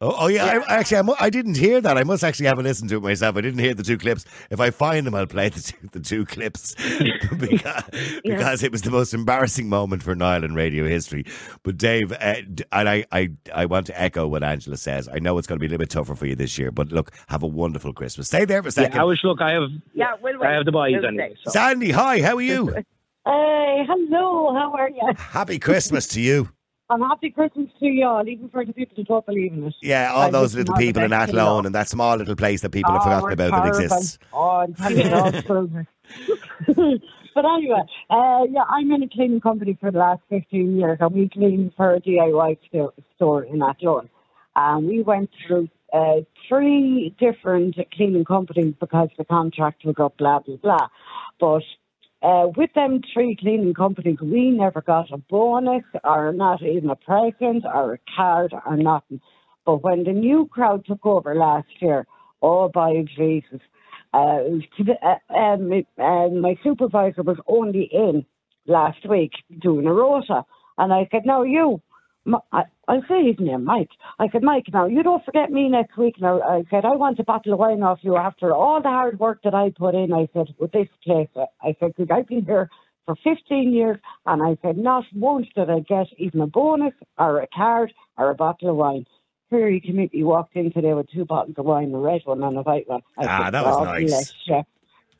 Oh, oh yeah, I, actually, I, mu- I didn't hear that. I must actually have a listen to it myself. I didn't hear the two clips. If I find them, I'll play the two, the two clips because, because it was the most embarrassing moment for Niall in radio history. But Dave, uh, and I, I, I want to echo what Angela says. I know it's going to be a little bit tougher for you this year, but look, have a wonderful Christmas. Stay there for a second. Yeah, I wish. Look, I have. Yeah, we'll I have the boys wait. anyway. So. Sandy, hi, how are you? Hey, hello, how are you? Happy Christmas to you. And happy Christmas to you all, even for the people who don't believe in it. Yeah, all I those little them all the people in Athlone and that small little place that people have Oh, forgotten we're about that exists. Oh, I'm telling you, all but anyway, uh, yeah, I'm in a cleaning company for the last 15 years, and we clean for a DIY sto- store in Athlone. And we went through uh, three different cleaning companies because the contract was up, blah, blah, blah. But uh, with them three cleaning companies, we never got a bonus or not even a present or a card or nothing. But when the new crowd took over last year, oh by Jesus, uh, to uh, um, uh, my supervisor was only in last week doing a rota, and I said, "No, you." I, I say his name, Mike. I said, Mike, now you don't forget me next week. Now I said, I want a bottle of wine off you after all the hard work that I put in. I said, with this place, I said, 'cause I've been here for 15 years, and I said, not once did I get even a bonus or a card or a bottle of wine. Here he came in, he walked in today with two bottles of wine, a red one and a white one. I Ah, said, that was "God nice." bless you."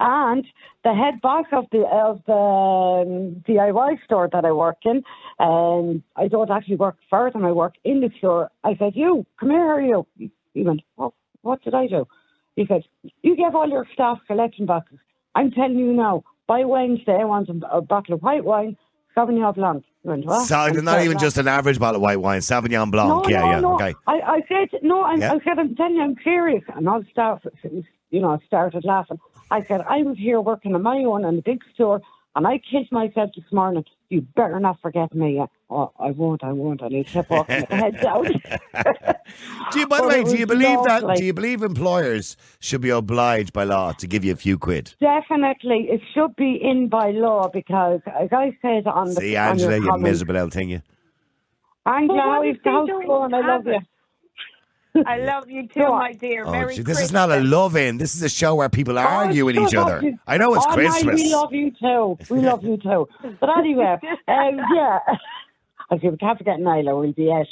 And the head boss of the of the um, DIY store that I work in, and I don't actually work for them. I work in the store. I said, "You come here, are you?" He went, "What? What did I do?" He said, "You gave all your staff collection boxes. I'm telling you now. By Wednesday, I want a, a bottle of white wine, Sauvignon Blanc." He went, "What?" So, I'm not even Blanc." just an average bottle of white wine, Sauvignon Blanc. No, yeah, no, yeah, no. okay. I, I said no. I, Yeah. I said I'm telling you, I'm serious, and all the staff, you know, started laughing. I said I was here working on my own in a big store, and I kissed myself this morning. You better not forget me. Uh, oh, I won't. I won't. And he kept walking with the head down. Do you, by the way, do you was believe that? lovely. Do you believe employers should be obliged by law to give you a few quid? Definitely, it should be in by law because, as I said on the See, Angela, your you comments, miserable old thing, you. Angela, But what how if is the house going? I love have you. I love you too, my dear. Oh, Merry gee, this is not a love-in. This is a show where people argue with shut each up, other. you- I know it's oh, Christmas. Niall, we love you too. We love you too. But anyway, um, yeah. I see we can't forget Nyla, we'll be out.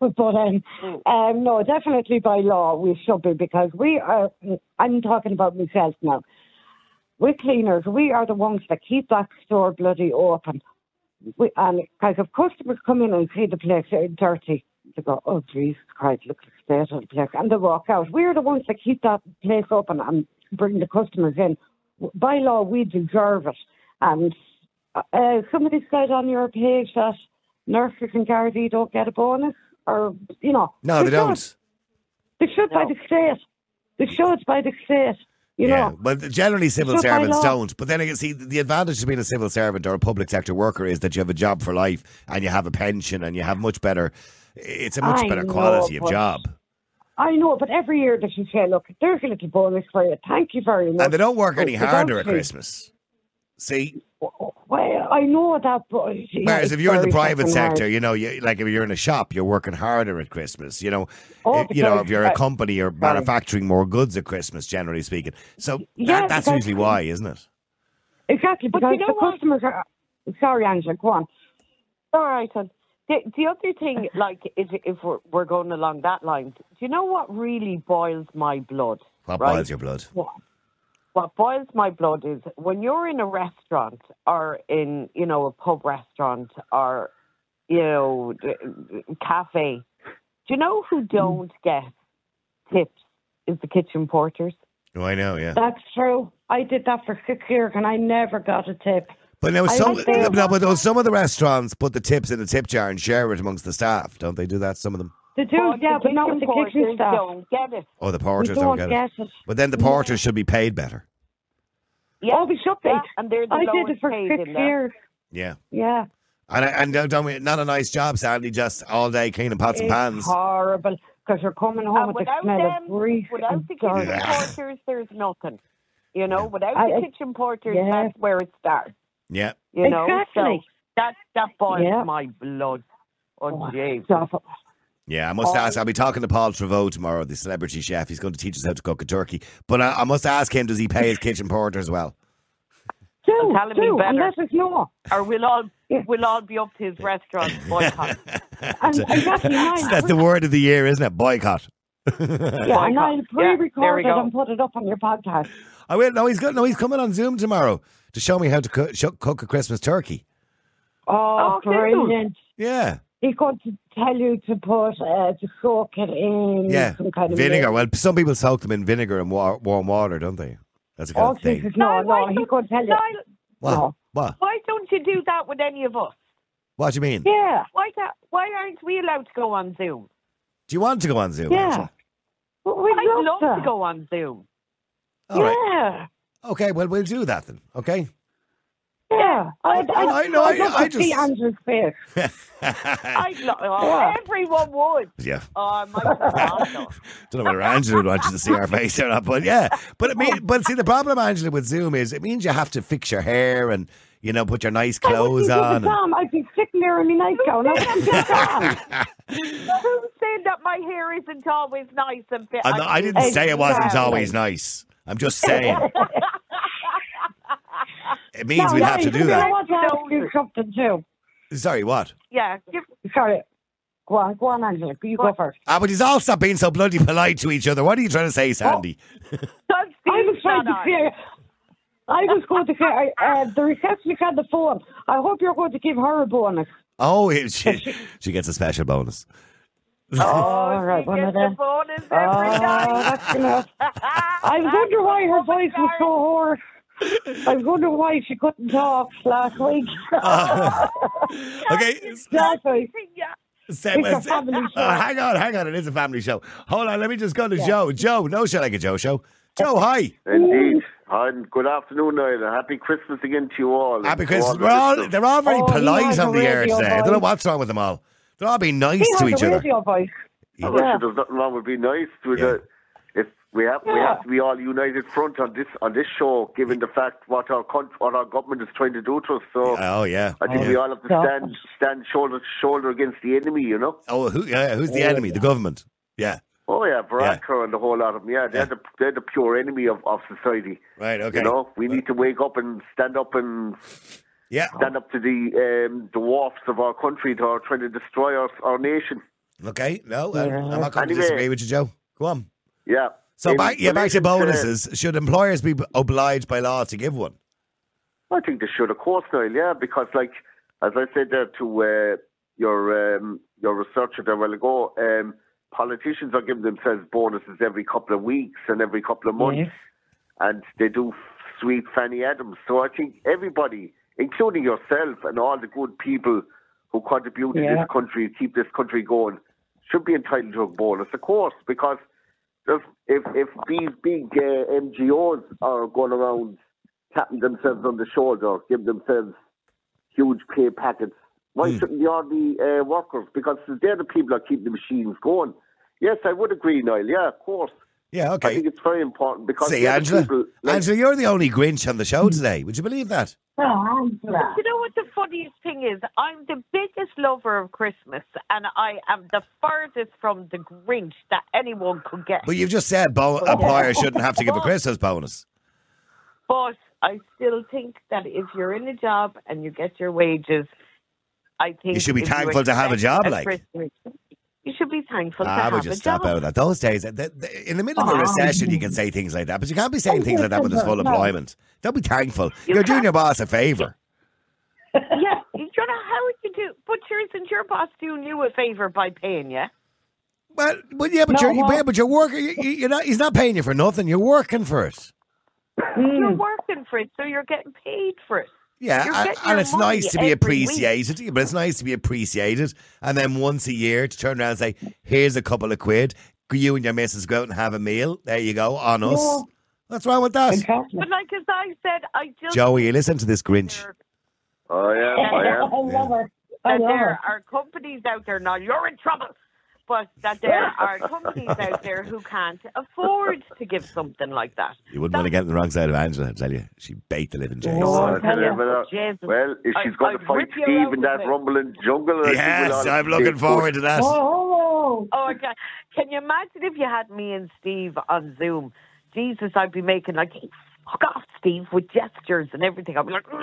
But um, um, no, definitely by law we should be because we are. I'm talking about myself now. We're cleaners. We are the ones that keep that store bloody open. We, and because if customers come in and see the place uh, dirty, they go, "Oh Jesus Christ, look at the state of the place," and they walk out. We're the ones that keep that place open and bring the customers in. By law, we deserve it. And uh, somebody said on your page that nurses and Gardaí don't get a bonus, or you know, No, they should. don't. They should by the state. They should by the state. You yeah. know, Well, generally civil servants don't. But then again, see, the advantage of being a civil servant or a public sector worker is that you have a job for life and you have a pension and you have much better. It's a much I better know, quality of job. I know, but every year they should say, look, there's a little bonus for you. Thank you very much. And they don't work any But harder at Christmas. See, Well, I know that, but yeah, whereas if you're in the private fucking hard. sector, you know, you, like if you're in a shop, you're working harder at Christmas. You know, Oh, you know, if you're a uh, company, you're manufacturing more goods at Christmas, generally speaking. So Yeah, that, that's usually why, isn't it? Exactly, But because you know the what? customers are. Sorry, Angela, go on. All right, then. The, the other thing, like, if, if we're, we're going along that line, do you know what really boils my blood? What right? boils your blood? What what boils my blood is when you're in a restaurant or in, you know, a pub restaurant or, you know, d- cafe. Do you know who hmm. don't get tips? Is the kitchen porters. Oh, I know, yeah. That's true. I did that for six years and I never got a tip. But now some, was no, but those- some of the restaurants put the tips in a tip jar and share it amongst the staff. Don't they do that? Some of them. They do, yeah, the but not with the kitchen porters staff. don't get it. Oh, the porters don't get, get it. it. But then the porters should be paid better. Yeah, Oh, we should be. yeah, and they're the I did it for paid six in there. years. Yeah. Yeah. And and don't, don't we, not a nice job, Sandy. Just all day cleaning pots and pans. horrible because you're coming home And with the without smell them, of grease without and the kitchen Yeah. porters, there's nothing. You know, without I- the kitchen porters, yeah. that's where it starts. Yeah. You know, Exactly. so that that boils Yeah. my blood. Oh, Oh, jeez. it's. Yeah, I must Oh. ask. I'll be talking to Paul Treyvaud tomorrow, the celebrity chef. He's going to teach us how to cook a turkey. But I, I must ask him: Does he pay his kitchen porter as well? Do, telling me do, better. and let us know. Or we'll all Yeah. we'll all be up to his restaurant boycott. And exactly mine. That's the word of the year, isn't it? Boycott. Yeah, and I'll Yeah, pre-record it go. and put it up on your podcast. I will. No, he's good. No, he's coming on Zoom tomorrow to show me how to cook, show, cook a Christmas turkey. Oh, Oh, brilliant. Yeah, He's going to tell you to put, uh, to soak it in yeah. some kind of Vinegar. milk. Well, some people soak them in vinegar and wa- warm water, don't they? That's a kind Oh, of thing. Jesus, no, Niall, no, why he's going to tell you. Niall, What? No. What? why don't you do that with any of us? What do you mean? Yeah, Why ca- why aren't we allowed to go on Zoom? Do you want to go on Zoom? yeah. Well, we'd I'd love love to. to go on Zoom. All right. Yeah, Okay. Well, we'll do that then. Okay. yeah. I'd, I'd, oh, I know, I'd love I to see just- Andrew's face. I'd lo- oh, Yeah. everyone would. yeah. Oh, my God. Don't know whether Angela would want you to see our face or not, but yeah. But it mean, but see, the problem, Angela, with Zoom is it means you have to fix your hair and you know put your nice I clothes wouldn't on. do the Tom. I'd be sitting there in my nice gown. I wouldn't do the Who's saying that my hair isn't always nice and fit? I'm not- I didn't say it wasn't Exactly. always nice. I'm just saying it means No, we'd no, have to do that. I want to ask you something too. Sorry, what? Yeah, give, Sorry. Go on, go on, Angela. You go What? first. Ah, but he's all stop being so bloody polite to each other. What are you trying to say, Sandy? Doug I was Steve's trying to on. say, I was going to say, uh, the receptionist on the phone. I hope you're going to give her a bonus. Oh, she, she gets a special bonus. Oh, All right, she one of gets them. a bonus Oh, night. that's enough. I was wondering why her voice was so hoarse. I was wondering why she couldn't talk last week. Okay, Exactly. Yeah. It's a family uh, show. hang on, hang on. It is a family show. Hold on, let me just go to Joe. Joe, no show like a Joe show. Joe, hi. Indeed. And good afternoon, Niall. Happy Christmas again to you all. Happy And to Christmas. all We're all, they're all very Oh, polite has on the air radio today. I don't know what's wrong with them all. They're all being nice He to has each a other. radio voice. Well, Yeah. sure, There's nothing wrong with being nice. With Yeah. The, if we have we have to be all united front on this on this show, given the fact what our country, what our government is trying to do to us. So Oh, yeah. I think yeah. we all have to stand stand shoulder to shoulder against the enemy. You know. Oh, who, yeah, who's the enemy? The government. Yeah. Oh yeah, Varadkar and the whole lot of them. Yeah, they're Yeah. the they're the pure enemy of, of society. Right, okay. You know, we need to wake up and stand up and Yeah. stand up to the um, the dwarfs of our country that are trying to destroy our, our nation. Okay. No, I- Yeah. I'm not going to Anyway. disagree with you, Joe. Go on. Yeah. So, In back, yeah, back to relation bonuses. Should employers be obliged by law to give one? I think they should, of course, Niall. Yeah, because like as I said there to uh, your um, your researcher there a while ago, um, politicians are giving themselves bonuses every couple of weeks and every couple of months, Yes. and they do sweet Fanny Adams. So I think everybody, including yourself and all the good people who contribute to this country, keep this country going, should be entitled to a bonus, of course, because Just if if these big uh, NGOs are going around tapping themselves on the shoulder, give themselves huge pay packets, why Hmm. shouldn't the ordinary uh, workers? Because they're the people that keep the machines going. Yes, I would agree, Niall. Yeah, of course. Yeah, okay. I think it's very important because See, Angela, people, like- Angela, you're the only Grinch on the show today. Would you believe that? Oh, Angela. You know what the funniest thing is? I'm the biggest lover of Christmas, and I am the furthest from the Grinch that anyone could get. But you've just said bo- employers shouldn't have to give a Christmas bonus. But I still think that if you're in a job and you get your wages, I think You should be thankful to have a expect job, like. Christmas, you should be thankful to have we a just job. stop out of that. Those days, th- th- in the middle of a Oh. recession, you can say things like that, but you can't be saying oh, things like that when there's full employment. Don't be thankful. You You're doing your boss a favour. yeah, you know how would you do? But sure, isn't your boss doing you a favour by paying you? Well, but yeah, but No, you're, well- yeah, but you're working. You, you're not. He's not paying you for nothing. You're working for it. You're hmm. working for it, so you're getting paid for it. Yeah, and, and it's nice to be appreciated. yeah, But it's nice to be appreciated, and then once a year to turn around and say, "Here's a couple of quid. You and your missus go out and have a meal. There you go on us." Yeah. What's wrong with that, Exactly. But like as I said, I just Joey? You listen to this Grinch. Oh yeah, I oh yeah. love her. I that love there her. are companies out there now. You're in trouble. But that there are companies out there who can't afford to give something like that. You wouldn't want to get on the wrong side of Angela. I tell you, she baked the living Jays. Oh, I'll I tell you, tell uh, Jesus. well, if she's I- going I'd to fight Steve out in that it. rumbling jungle, I think Yes, I'm looking forward to that. Oh, Oh, okay. Can you imagine if you had me and Steve on Zoom? Jesus, I'd be making like, fuck off, Steve, with gestures and everything. I'd be like, "Ugh,"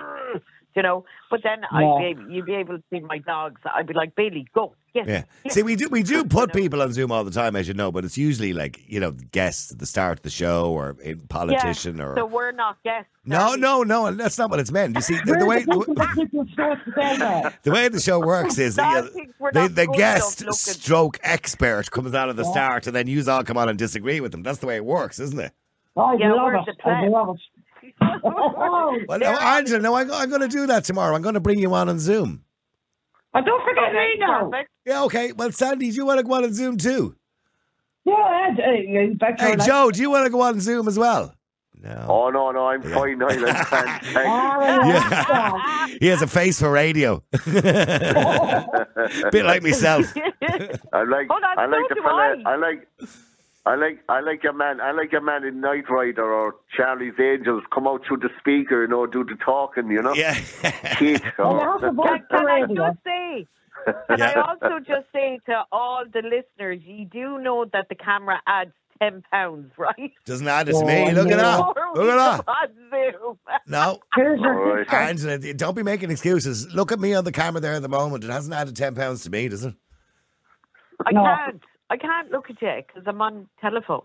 you know. But then I'd be able, you'd be able to see my dogs. I'd be like, Bailey, go. Yes. Yeah. yes." See, we do we do put people on Zoom all the time, as you know, but it's usually like you know guests at the start of the show or a politician yeah. or So we're not guests. no, no, no, that's not what it's meant. You see, the, the way the, the way the show works is No, I the, think the, the guest enough stroke expert comes out at the start, and then you all come on and disagree with them. That's the way it works, isn't it? I Yeah, love it. the I love it. Oh, Well, They're no, Angela, no, I'm, I'm going to do that tomorrow. I'm going to bring you on on Zoom. and don't forget me now. Yeah, okay. Well, Sandy, do you want to go on on Zoom too? Yeah, Ed, hey, in Hey, you're Joe, do you want to go on Zoom as well? No. Oh no, no, I'm fine. Niall, I'm fantastic. Ah, Yeah. he has a face for radio. Bit like myself. I like, Hold on, I like so the do fella. I. I like. I like I like your man I like a man in Knight Rider or Charlie's Angels come out through the speaker, you know, do the talking, you know. Yeah. Keith, Well, oh. that's a voice Can, can I just say? Can I also just say to all the listeners, you do know that the camera adds ten pounds, right? Doesn't add it to me. Oh, Look at no. that. Look at that. come on Zoom. No. Here's your All right. don't be making excuses. Look at me on the camera there at the moment. It hasn't added ten pounds to me, does it? I No. can't. I can't look at you because I'm on telephone.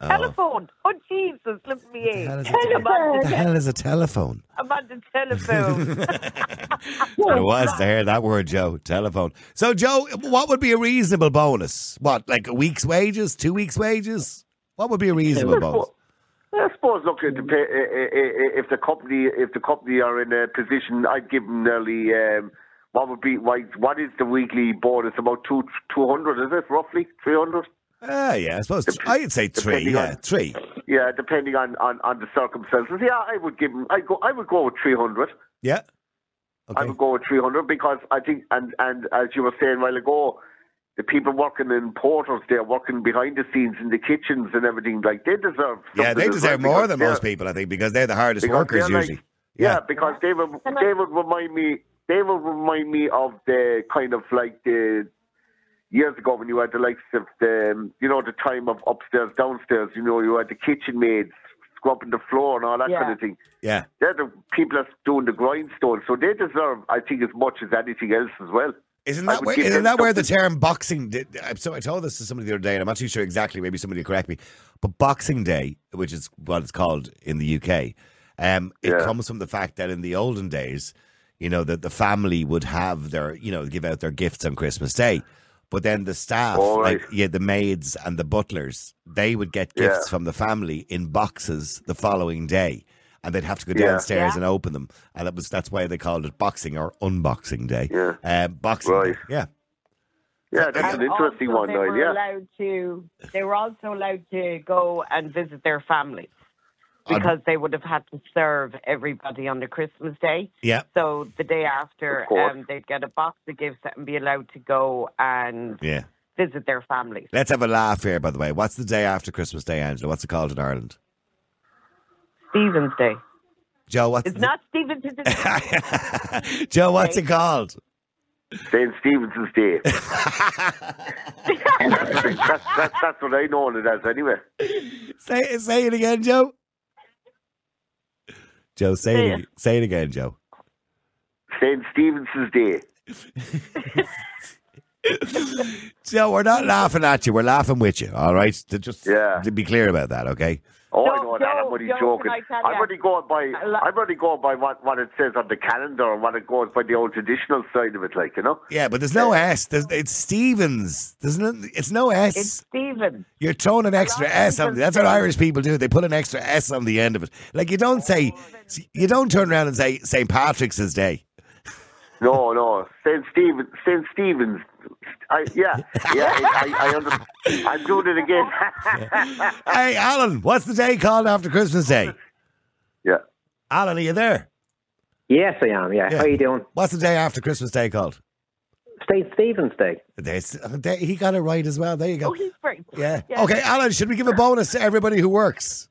Oh. Telephone. Oh Jesus, look at me. The hell is a I'm, on What the, the hell is a telephone? I'm on the telephone. I was to hear that word, Joe. Telephone. So, Joe, what would be a reasonable bonus? What, like a week's wages, two weeks' wages? What would be a reasonable bonus? I suppose, look, it dep- i- i- i- if the company if the company are in a position, I'd give them nearly um, what would be like, what is the weekly board? It's About two two hundred, is it roughly three hundred? Ah, yeah, I suppose Dep- I'd say three. Yeah, on- three. Yeah, depending on, on, on the circumstances. Yeah, I would give them. I go. I would go with three hundred. Yeah. I would go with 300 because I think, and, and as you were saying a while ago, the people working in porters, they're working behind the scenes in the kitchens and everything, like they deserve Yeah, they deserve well more than most people, I think, because they're the hardest workers they're like- usually. yeah, Yeah. because they would, they would remind me, they would remind me of the kind of like the years ago when you had the likes of the, um, you know, the time of upstairs, downstairs, you know, you had the kitchen maids scrubbing the floor and all that Yeah. kind of thing. Yeah. They're the people that's doing the grindstone, so they deserve, I think, as much as anything else as well. Isn't I that would where, give isn't that where the term boxing? Did, I'm so I told this to somebody the other day, and I'm not too sure exactly. Maybe somebody will correct me. But Boxing Day, which is what it's called in the UK, um, it Yeah. comes from the fact that in the olden days, you know, that the family would have their, you know, give out their gifts on Christmas Day. But then the staff, Oh, like right. yeah, the maids and the butlers, they would get Yeah. gifts from the family in boxes the following day, and they'd have to go downstairs Yeah. and open them, and that was that's why they called it Boxing or Unboxing Day. Yeah. Um, boxing, Right. Day. yeah. Yeah, that's And an interesting also one, they Niall. were Yeah. allowed to. They were also allowed to go and visit their families On- because they would have had to serve everybody on the Christmas day. Yeah. So the day after, Of course. um, they'd get a box of gifts and be allowed to go and Yeah. visit their families. Let's have a laugh here, by the way. What's the day after Christmas Day, Angela? What's it called in Ireland? Stephen's Day. Joe, what's It's not Stephen's Day. Joe, what's it called? St. Stephen's Day. that's, that's, that's, that's what I know it as anyway. Say, say it again, Joe. Joe, say Say it, say it again, Joe. St. Stephen's Day. Joe, we're not laughing at you. We're laughing with you. All right. To just Yeah. to be clear about that, okay? Oh, I know that. I'm only joking. I tell I'm only going by. I lo- I'm only going by what, what it says on the calendar and what it goes by the old traditional side of it, like you know. Yeah, but there's no uh, S. There's, it's Stevens. There's no. It's no S. it's Stephen. You're throwing an extra lot S on. That's what Irish people do. They put an extra S on the end of it. Like you don't say. Oh, you don't turn around and say St. Patrick's Day. No, no, St. Stephen, St. Stephen's. I, yeah, yeah. I, I, I understand. I'm doing it again. hey, Alan, what's the day called after Christmas Day? yeah. Alan, are you there? Yes, I am. Yeah. Yeah. How you doing? What's the day after Christmas Day called? St. Stephen's Day. There's, there- he got it right as well. There you go. Oh, go. he's very Yeah. Yeah. Okay, Alan, should we give a bonus to everybody who works?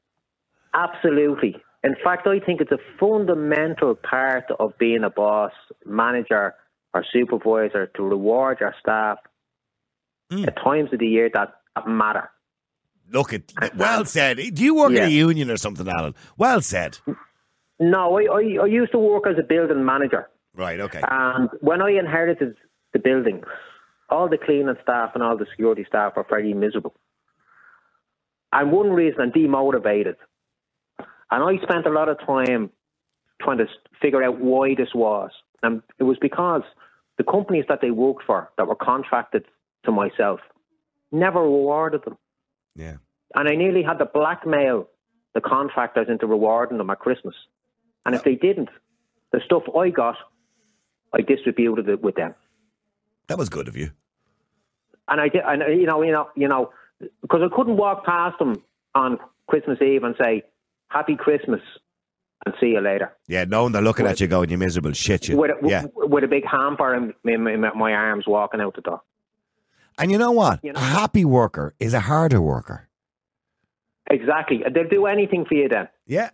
Absolutely. In fact, I think it's a fundamental part of being a boss, manager, or supervisor to reward your staff Mm. at times of the year that, that matter. Look at well said. Do you work in a union or something, Alan? Well said. No, I, I, I used to work as a building manager. Right. Okay. And when I inherited the building, all the cleaning staff and all the security staff were very miserable. And one reason I'm demotivated. And I spent a lot of time trying to figure out why this was. And it was because the companies that they worked for that were contracted to myself never rewarded them. Yeah. And I nearly had to blackmail the contractors into rewarding them at Christmas. And if they didn't, the stuff I got, I distributed it with them. That was good of you. And I did, and uh, you know, you know, you know, because I couldn't walk past them on Christmas Eve and say Happy Christmas and see you later Yeah, knowing they're looking at you going, you miserable shit. You. with a, yeah. with a big hamper in, in, in my arms walking out the door. And you know what? You know- A happy worker is a harder worker. Exactly, they'll do anything for you then. Yeah.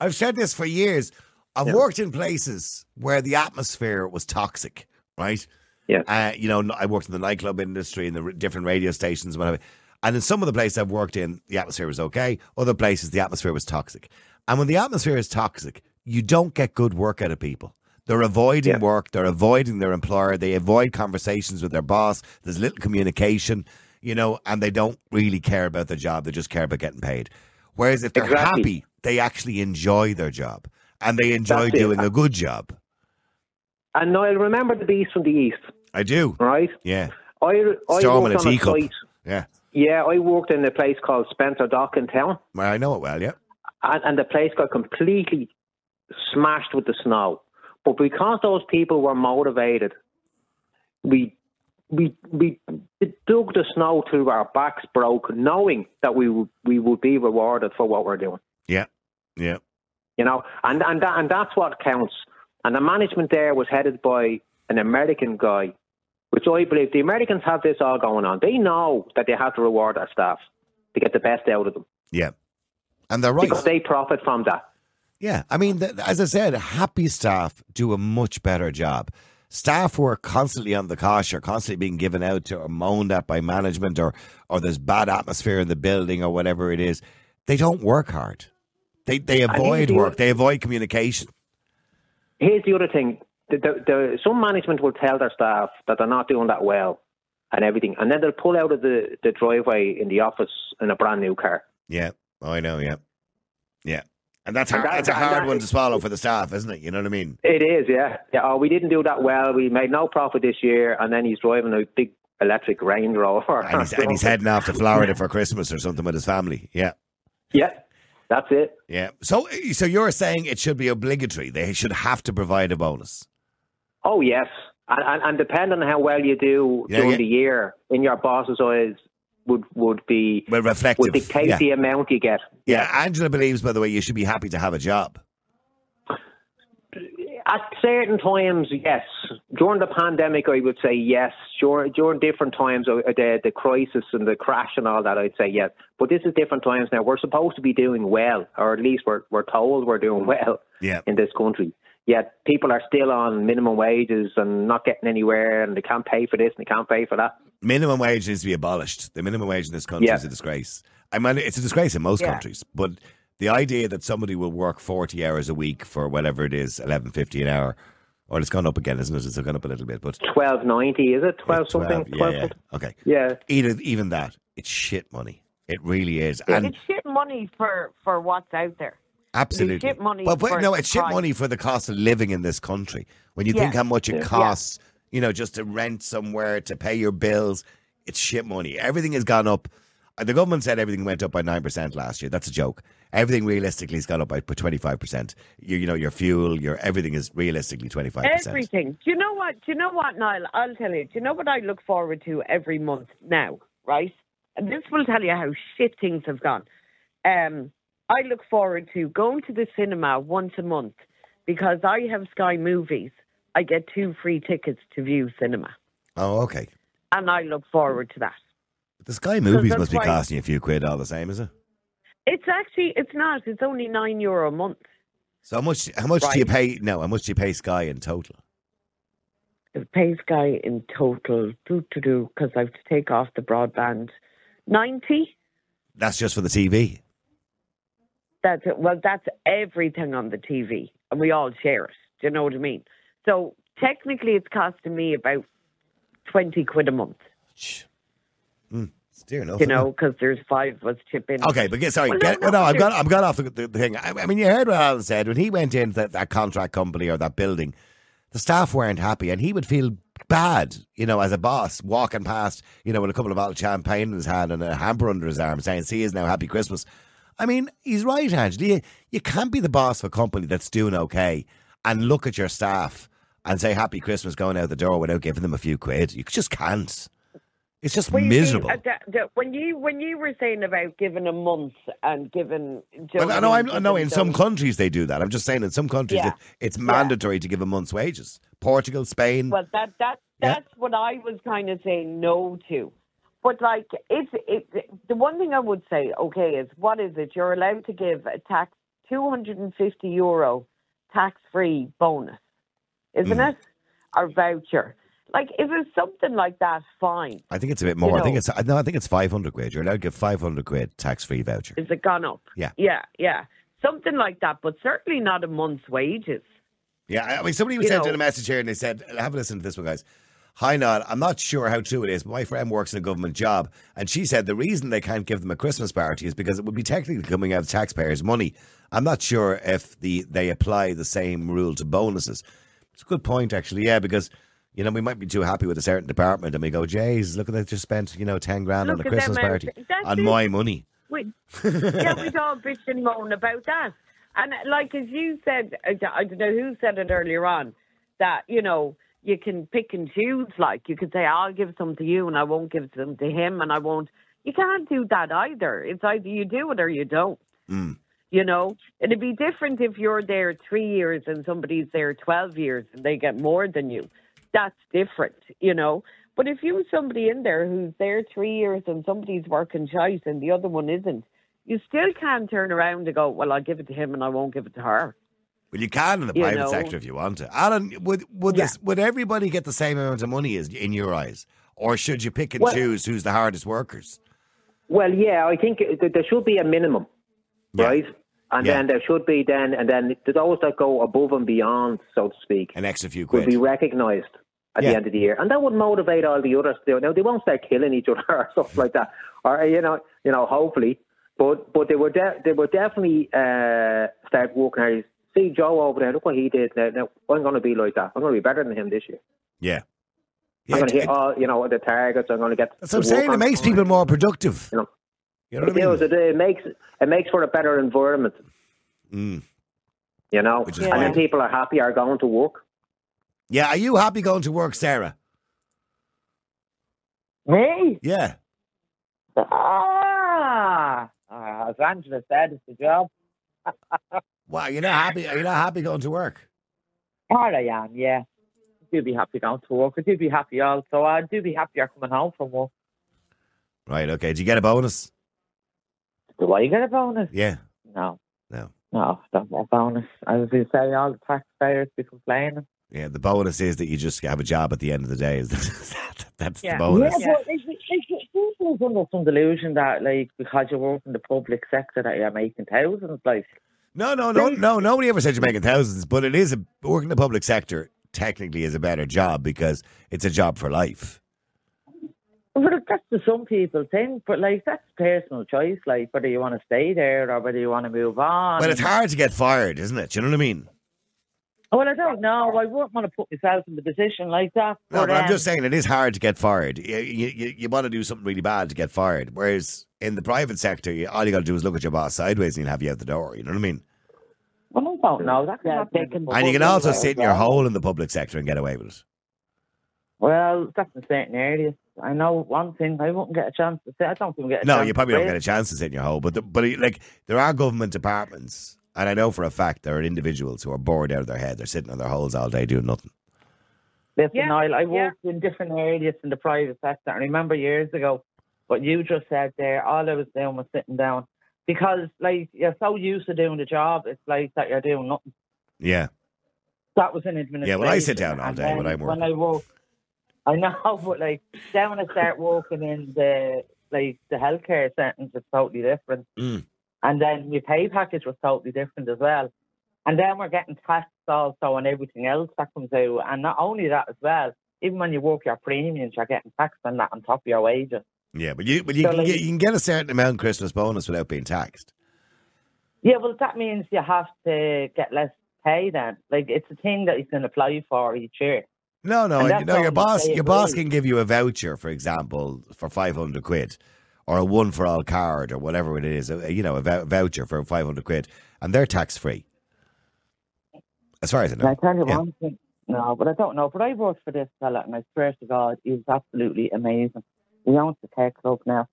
I've said this for years. I've Yeah. worked in places where the atmosphere was toxic, right? Yeah. Uh, you know, I worked in the nightclub industry and the r- different radio stations, whatever. And in some of the places I've worked in, the atmosphere was okay. Other places, the atmosphere was toxic. And when the atmosphere is toxic, you don't get good work out of people. They're avoiding Yeah. work. They're avoiding their employer. They avoid conversations with their boss. There's little communication, you know, and they don't really care about their job. They just care about getting paid. Whereas if they're Exactly. happy, they actually enjoy their job and they enjoy That's it. doing a good job. And I'll remember the beast from the east, I do. right? Yeah. I, I Storm in worked a on a site. Yeah. Yeah, I worked in a place called Spencer Dock in town. Well, I know it well, yeah. and, and the place got completely smashed with the snow. But because those people were motivated, we we we dug the snow till our backs broke, knowing that we would we would be rewarded for what we're doing. Yeah. Yeah. You know, and and that, and that's what counts. And the management there was headed by an American guy, which I believe the Americans have this all going on. They know that they have to reward their staff to get the best out of them Yeah. And they're right. because they profit from that. Yeah, I mean, th- as I said, happy staff do a much better job. Staff who are constantly on the cosh or constantly being given out to or moaned at by management or or there's bad atmosphere in the building or whatever it is, they don't work hard. They they avoid work. They avoid communication. Here's the other thing: the, the, the, some management will tell their staff that they're not doing that well and everything, and then they'll pull out of the, the driveway in the office in a brand new car. Yeah, oh, I know. Yeah, yeah, and that's And hard, that- that's a and hard that- one to swallow for the staff, isn't it? You know what I mean? It is, yeah. Yeah. Oh, we didn't do that well. We made no profit this year, and then he's driving a big electric Range Rover. And he's, and he's heading off to Florida for Christmas or something with his family. Yeah. Yeah, that's it. Yeah. So, so you're saying it should be obligatory. They should have to provide a bonus. Oh yes, And, and, and depending on how well you do Yeah, during yeah. the year, in your boss's eyes, would would be Well, reflective. would dictate yeah. the amount you get. yeah, Angela believes, by the way, you should be happy to have a job. At certain times, yes. During the pandemic, I would say yes. During during different times, the the crisis and the crash and all that, I'd say yes. But this is different times now. We're supposed to be doing well, or at least we're we're told we're doing well Yeah. in this country. Yet people are still on minimum wages and not getting anywhere, and they can't pay for this and they can't pay for that. Minimum wage needs to be abolished. The minimum wage in this country Yeah. is a disgrace. I mean, it's a disgrace in most Yeah. countries, but the idea that somebody will work 40 hours a week for whatever it is, 11.50 an hour, or it's gone up again, isn't it? It's gone up a little bit, but Twelve ninety, is it? Twelve something? yeah, Twelve yeah. something? Okay. Yeah. Even, even that, it's shit money. It really is. And it's shit money for, for what's out there. Absolutely. It's money Well, but no, it's shit price. money for the cost of living in this country. When you Yeah. think how much it Yeah. costs, you know, just to rent somewhere, to pay your bills, it's shit money. Everything has gone up. Uh, The government said everything went up by 9% last year. That's a joke. Everything realistically has gone up by 25%. You, you know, your fuel, your everything is realistically 25%. Everything. Do you know what? Do you know what, Niall? I'll tell you. Do you know what I look forward to every month now? Right, and this will tell you how shit things have gone. Um, I look forward to going to the cinema once a month because I have Sky Movies. I get two free tickets to view cinema, Oh, okay. and I look forward to that. The Sky movies must be costing you a few quid all the same, is it? It's actually it's not. It's only nine euro a month. So how much? How much do you pay? No, how much do you pay Sky in total? The pay Sky in total, do to do, because I have to take off the broadband, ninety. That's just for the TV. That's it. Well, that's everything on the TV, and we all share it. Do you know what I mean? So technically, it's costing me about twenty quid a month. Mm, it's dear enough. You know, because there's five of us chip in. Okay, but get, sorry, Well, get, no, no, no, I've got, I've got off the, the, the thing. I, I mean, you heard what Alan said when he went into that, that contract company or that building. The staff weren't happy, and he would feel bad, you know, as a boss walking past, you know, with a couple of bottles of champagne in his hand and a hamper under his arm, saying, "See, is now happy Christmas." I mean, he's right, Angela. You, you can't be the boss of a company that's doing okay and look at your staff and say "Happy Christmas" going out the door without giving them a few quid. You just can't. It's just Well, you see, miserable. uh, when you when you were saying about giving a month and giving, Well, know I know, what I I'm, I know in some countries they do that. I'm just saying in some countries Yeah. it, it's mandatory to give a month's wages. Portugal, Spain. Well, that that Yeah. that's what I was kind of saying no to. But like, it's it. The one thing I would say, okay, is what is it? You're allowed to give a tax two hundred and fifty euro tax free bonus, isn't Mm. it? Or voucher. Like, if it's something like that, fine. I think it's a bit more. I think it's no. I think it's 500 quid. You're allowed to give 500 quid tax free voucher. Is it gone up? Yeah. Yeah, yeah. Something like that, but certainly not a month's wages. Yeah, I mean, somebody was You sent know- in a message here and they said, have a listen to this one, guys. Hi, Niall. I'm not sure how true it is, but my friend works in a government job, and she said the reason they can't give them a Christmas party is because it would be technically coming out of taxpayers' money. I'm not sure if the they apply the same rule to bonuses. It's a good point, actually. Yeah, because you know we might be too happy with a certain department, and we go, "Jays, look at that! Just spent you know ten grand Look on a Christmas party that's on it. my money." We, yeah, we'd all bitch and moan about that. And like as you said, I don't know who said it earlier on, that you know you can pick and choose. Like you could say, I'll give some to you, and I won't give some to him, and I won't. You can't do that either. It's either you do it or you don't. Mm. You know, it'd be different if you're there three years and somebody's there twelve years and they get more than you. That's different, you know. But if you have somebody in there who's there three years and somebody's working shite and the other one isn't, you still can't turn around and go, "Well, I'll give it to him and I won't give it to her." Well, you can in the You private know. sector if you want to. Alan, would would Yeah. this would everybody get the same amount of money as in your eyes, or should you pick and Well- choose who's the hardest workers? Well, yeah, I think there should be a minimum, Yeah. right? And Yeah. then there should be then, and then those that go above and beyond, so to speak, An extra few will be recognised at Yeah. the end of the year, and that would motivate all the others. To, now they won't start killing each other or stuff like that, or you know, you know, hopefully, but but they were de- they were definitely uh, start working hard. See Joe over there, look what he did. Now, now I'm going to be like that. I'm going to be better than him this year. yeah. I'm going to hit all you know the targets. I'm going to get. that's what I'm saying. It makes people more productive. You know. You know what It I mean? does. It, it makes it makes for a better environment. Mm. You know, Which is and then people are happy are going to work. Yeah, are you happy going to work, Sarah? Me? Yeah. Ah, ah, as Angela said, it's a job. Wow, you're not happy. Are you not happy going to work? All I am, yeah. I do be happy going to work. I do be happy also. I do be happier coming home from work. Right. Okay. Did you get a bonus? Do I get a bonus? Yeah. No. No. No, don't get a bonus. As you say, all the taxpayers be complaining. Yeah. The bonus is that you just have a job at the end of the day. Is that, that's Yeah. the bonus. Yeah, but it's, it's, it's, it's under some delusion that, like, because you work in the public sector, that you're making thousands. Like, No, no, no, no. Nobody ever said you're making thousands, but it is a working in the public sector. Technically, is a better job because it's a job for life. Well, that's the some people think, but like that's personal choice. Like whether you want to stay there or whether you want to move on. Well, it's hard to get fired, isn't it? Do you know what I mean? Well, I don't know. I wouldn't want to put myself in the position like that. No, but I'm um, just saying it is hard to get fired. You, you, you, you want to do something really bad to get fired. Whereas in the private sector, you, all you got to do is look at your boss sideways and he'll have you out the door. You know what I mean? Well, I don't know. That can happen in the And you can also as sit in your hole in the public sector and get away with it. Well, that's in certain areas. I know one thing. I won't get a chance to say. I don't even get a No, chance you probably to don't get a chance to sit in your hole. But the, but like there are government departments, and I know for a fact there are individuals who are bored out of their head. They're sitting on their holes all day doing nothing. Listen, Yeah, Niall, I yeah. worked in different areas in the private sector. And I remember years ago what you just said there. All I was doing was sitting down because, like, you're so used to doing the job. It's like that you're doing nothing. Yeah, That was in administration. Yeah, well, I sit down all day when I'm working. When I work, I know, but like then when I start working in the like the healthcare sentence, it's totally different. Mm. And then my pay package was totally different as well. And then we're getting taxed also on everything else that comes out. And not only that as well, even when you work your premiums, you're getting taxed on that on top of your wages. yeah, but you but you So, can like- get you can get a certain amount Christmas bonus without being taxed. Yeah, well, that means you have to get less pay then. Like it's a thing that you can apply for each year. No, no, And you that's know your boss. Your boss can give you a voucher, for example, for five hundred quid, or a one for all card, or whatever it is. a- You know, a voucher for five hundred quid, and they're tax free. As far as I And I know. tell you Yeah. one thing, no, but I don't know. But I worked for this fella, and I swear to God, he was absolutely amazing. He owns the tech club now.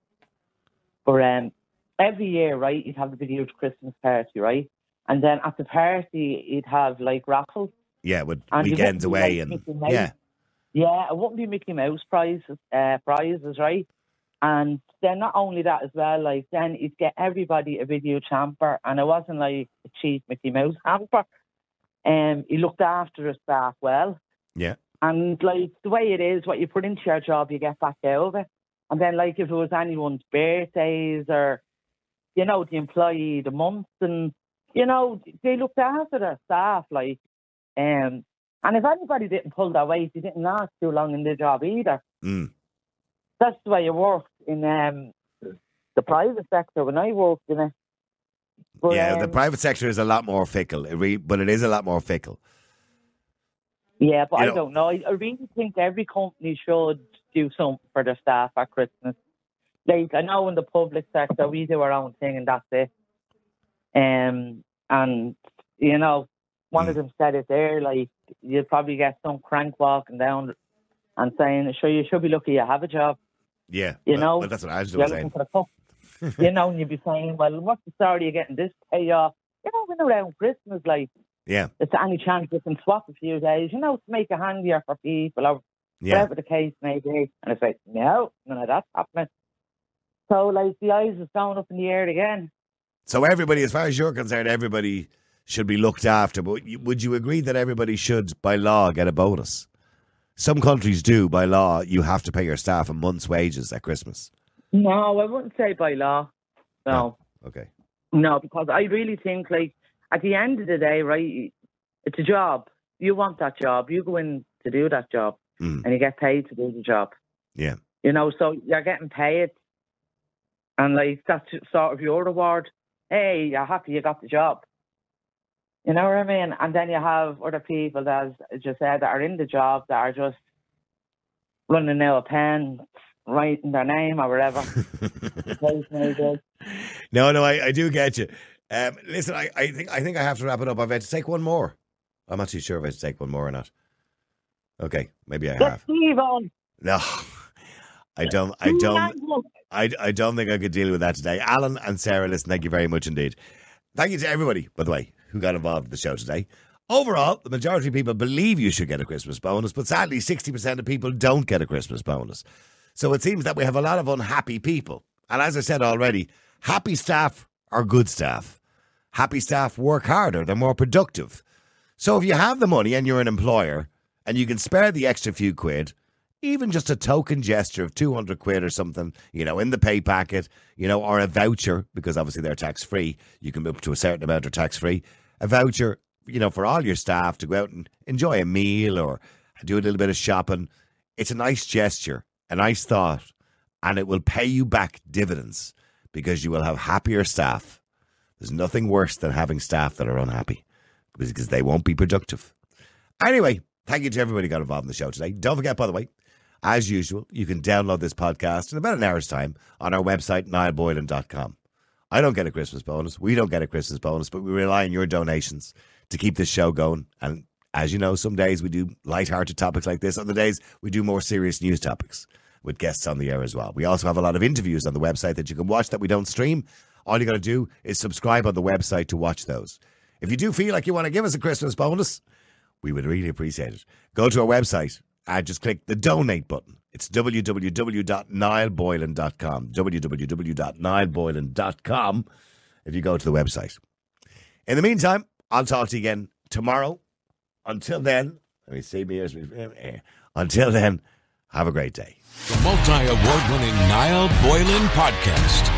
But um, every year, right, he'd have a big huge Christmas party, right? And then at the party, he'd have like raffles. Yeah, with And weekends away like and yeah, Yeah, it wouldn't be Mickey Mouse prizes, uh, prizes, right? And then not only that as well, like then he'd get everybody a video hamper, and it wasn't like a cheap Mickey Mouse hamper. Um, he looked after his staff well, yeah, and like the way it is, what you put into your job, you get back out of it. And then like if it was anyone's birthdays or, you know, the employee, the month, and you know they looked after their staff, like, um, and if anybody didn't pull their weight, they didn't last too long in the job either. mm. That's the way it worked in um, the private sector when I worked in it. But, yeah. the um, private sector is a lot more fickle, it re- but it is a lot more fickle. Yeah, but You I know- don't know. I, I really think every company should do something for their staff at Christmas. Like I know in the public sector we do our own thing and that's it. Um, and you know, one of them said it there. Like you'll probably get some crank walking down and saying, "Sure, you should be lucky you have a job." Yeah, You well- know, well, that's what Angela was saying. for the cup. you know, and you'd be saying, "Well, what's the story? You're getting this payoff." You know, when around Christmas, like Yeah, is there any chance you can swap a few days, you know, to make it handier for people or yeah. whatever the case may be? And it's like, no, none of that's happening. So, like, the eyes is going up in the air again. So everybody, as far as you're concerned, everybody should be looked after. But would you agree that everybody should, by law, get a bonus? Some countries do, by law. You have to pay your staff a month's wages at Christmas. No, I wouldn't say by law. No, Okay. no, because I really think, like, at the end of the day, right, it's a job. You want that job. You go in to do that job Mm. and you get paid to do the job. Yeah. You know, so you're getting paid. And, like, that's sort of your reward. Hey, you're happy you got the job. You know what I mean? And then you have other people that, as you said, that are in the job that are just running out of pen, writing their name or whatever. The case may be. No, no, I, I do get you. Um, listen, I, I think I think I have to wrap it up. I've had to take one more. I'm not too sure if I have to take one more or not. Okay, maybe I have. No, I don't. I don't. I, I don't think I could deal with that today. Alan and Sarah, listen, thank you very much indeed. Thank you to everybody, by the way, who got involved in the show today. Overall, the majority of people believe you should get a Christmas bonus, but sadly, 60% of people don't get a Christmas bonus. So it seems that we have a lot of unhappy people. And as I said already, happy staff are good staff. Happy staff work harder, they're more productive. So if you have the money and you're an employer and you can spare the extra few quid, even just a token gesture of 200 quid or something, you know, in the pay packet, you know, or a voucher, because obviously they're tax free. You can up to a certain amount are tax free. A voucher, you know, for all your staff to go out and enjoy a meal or do a little bit of shopping. It's a nice gesture, a nice thought, and it will pay you back dividends because you will have happier staff. There's nothing worse than having staff that are unhappy because they won't be productive. Anyway, thank you to everybody who got involved in the show today. Don't forget, by the way, as usual, you can download this podcast in about an hour's time on our website, niallboylan.com. I don't get a Christmas bonus. We don't get a Christmas bonus, but we rely on your donations to keep this show going. And as you know, some days we do light-hearted topics like this. Other days we do more serious news topics with guests on the air as well. We also have a lot of interviews on the website that you can watch that we don't stream. All you got to do is subscribe on the website to watch those. If you do feel like you want to give us a Christmas bonus, we would really appreciate it. Go to our website and just click the donate button. It's www.niallboylan.com. www.niallboylan.com if you go to the website. In the meantime, I'll talk to you again tomorrow. Until then, let me see me. Eh, until then, have a great day. The multi award winning Niall Boylan Podcast.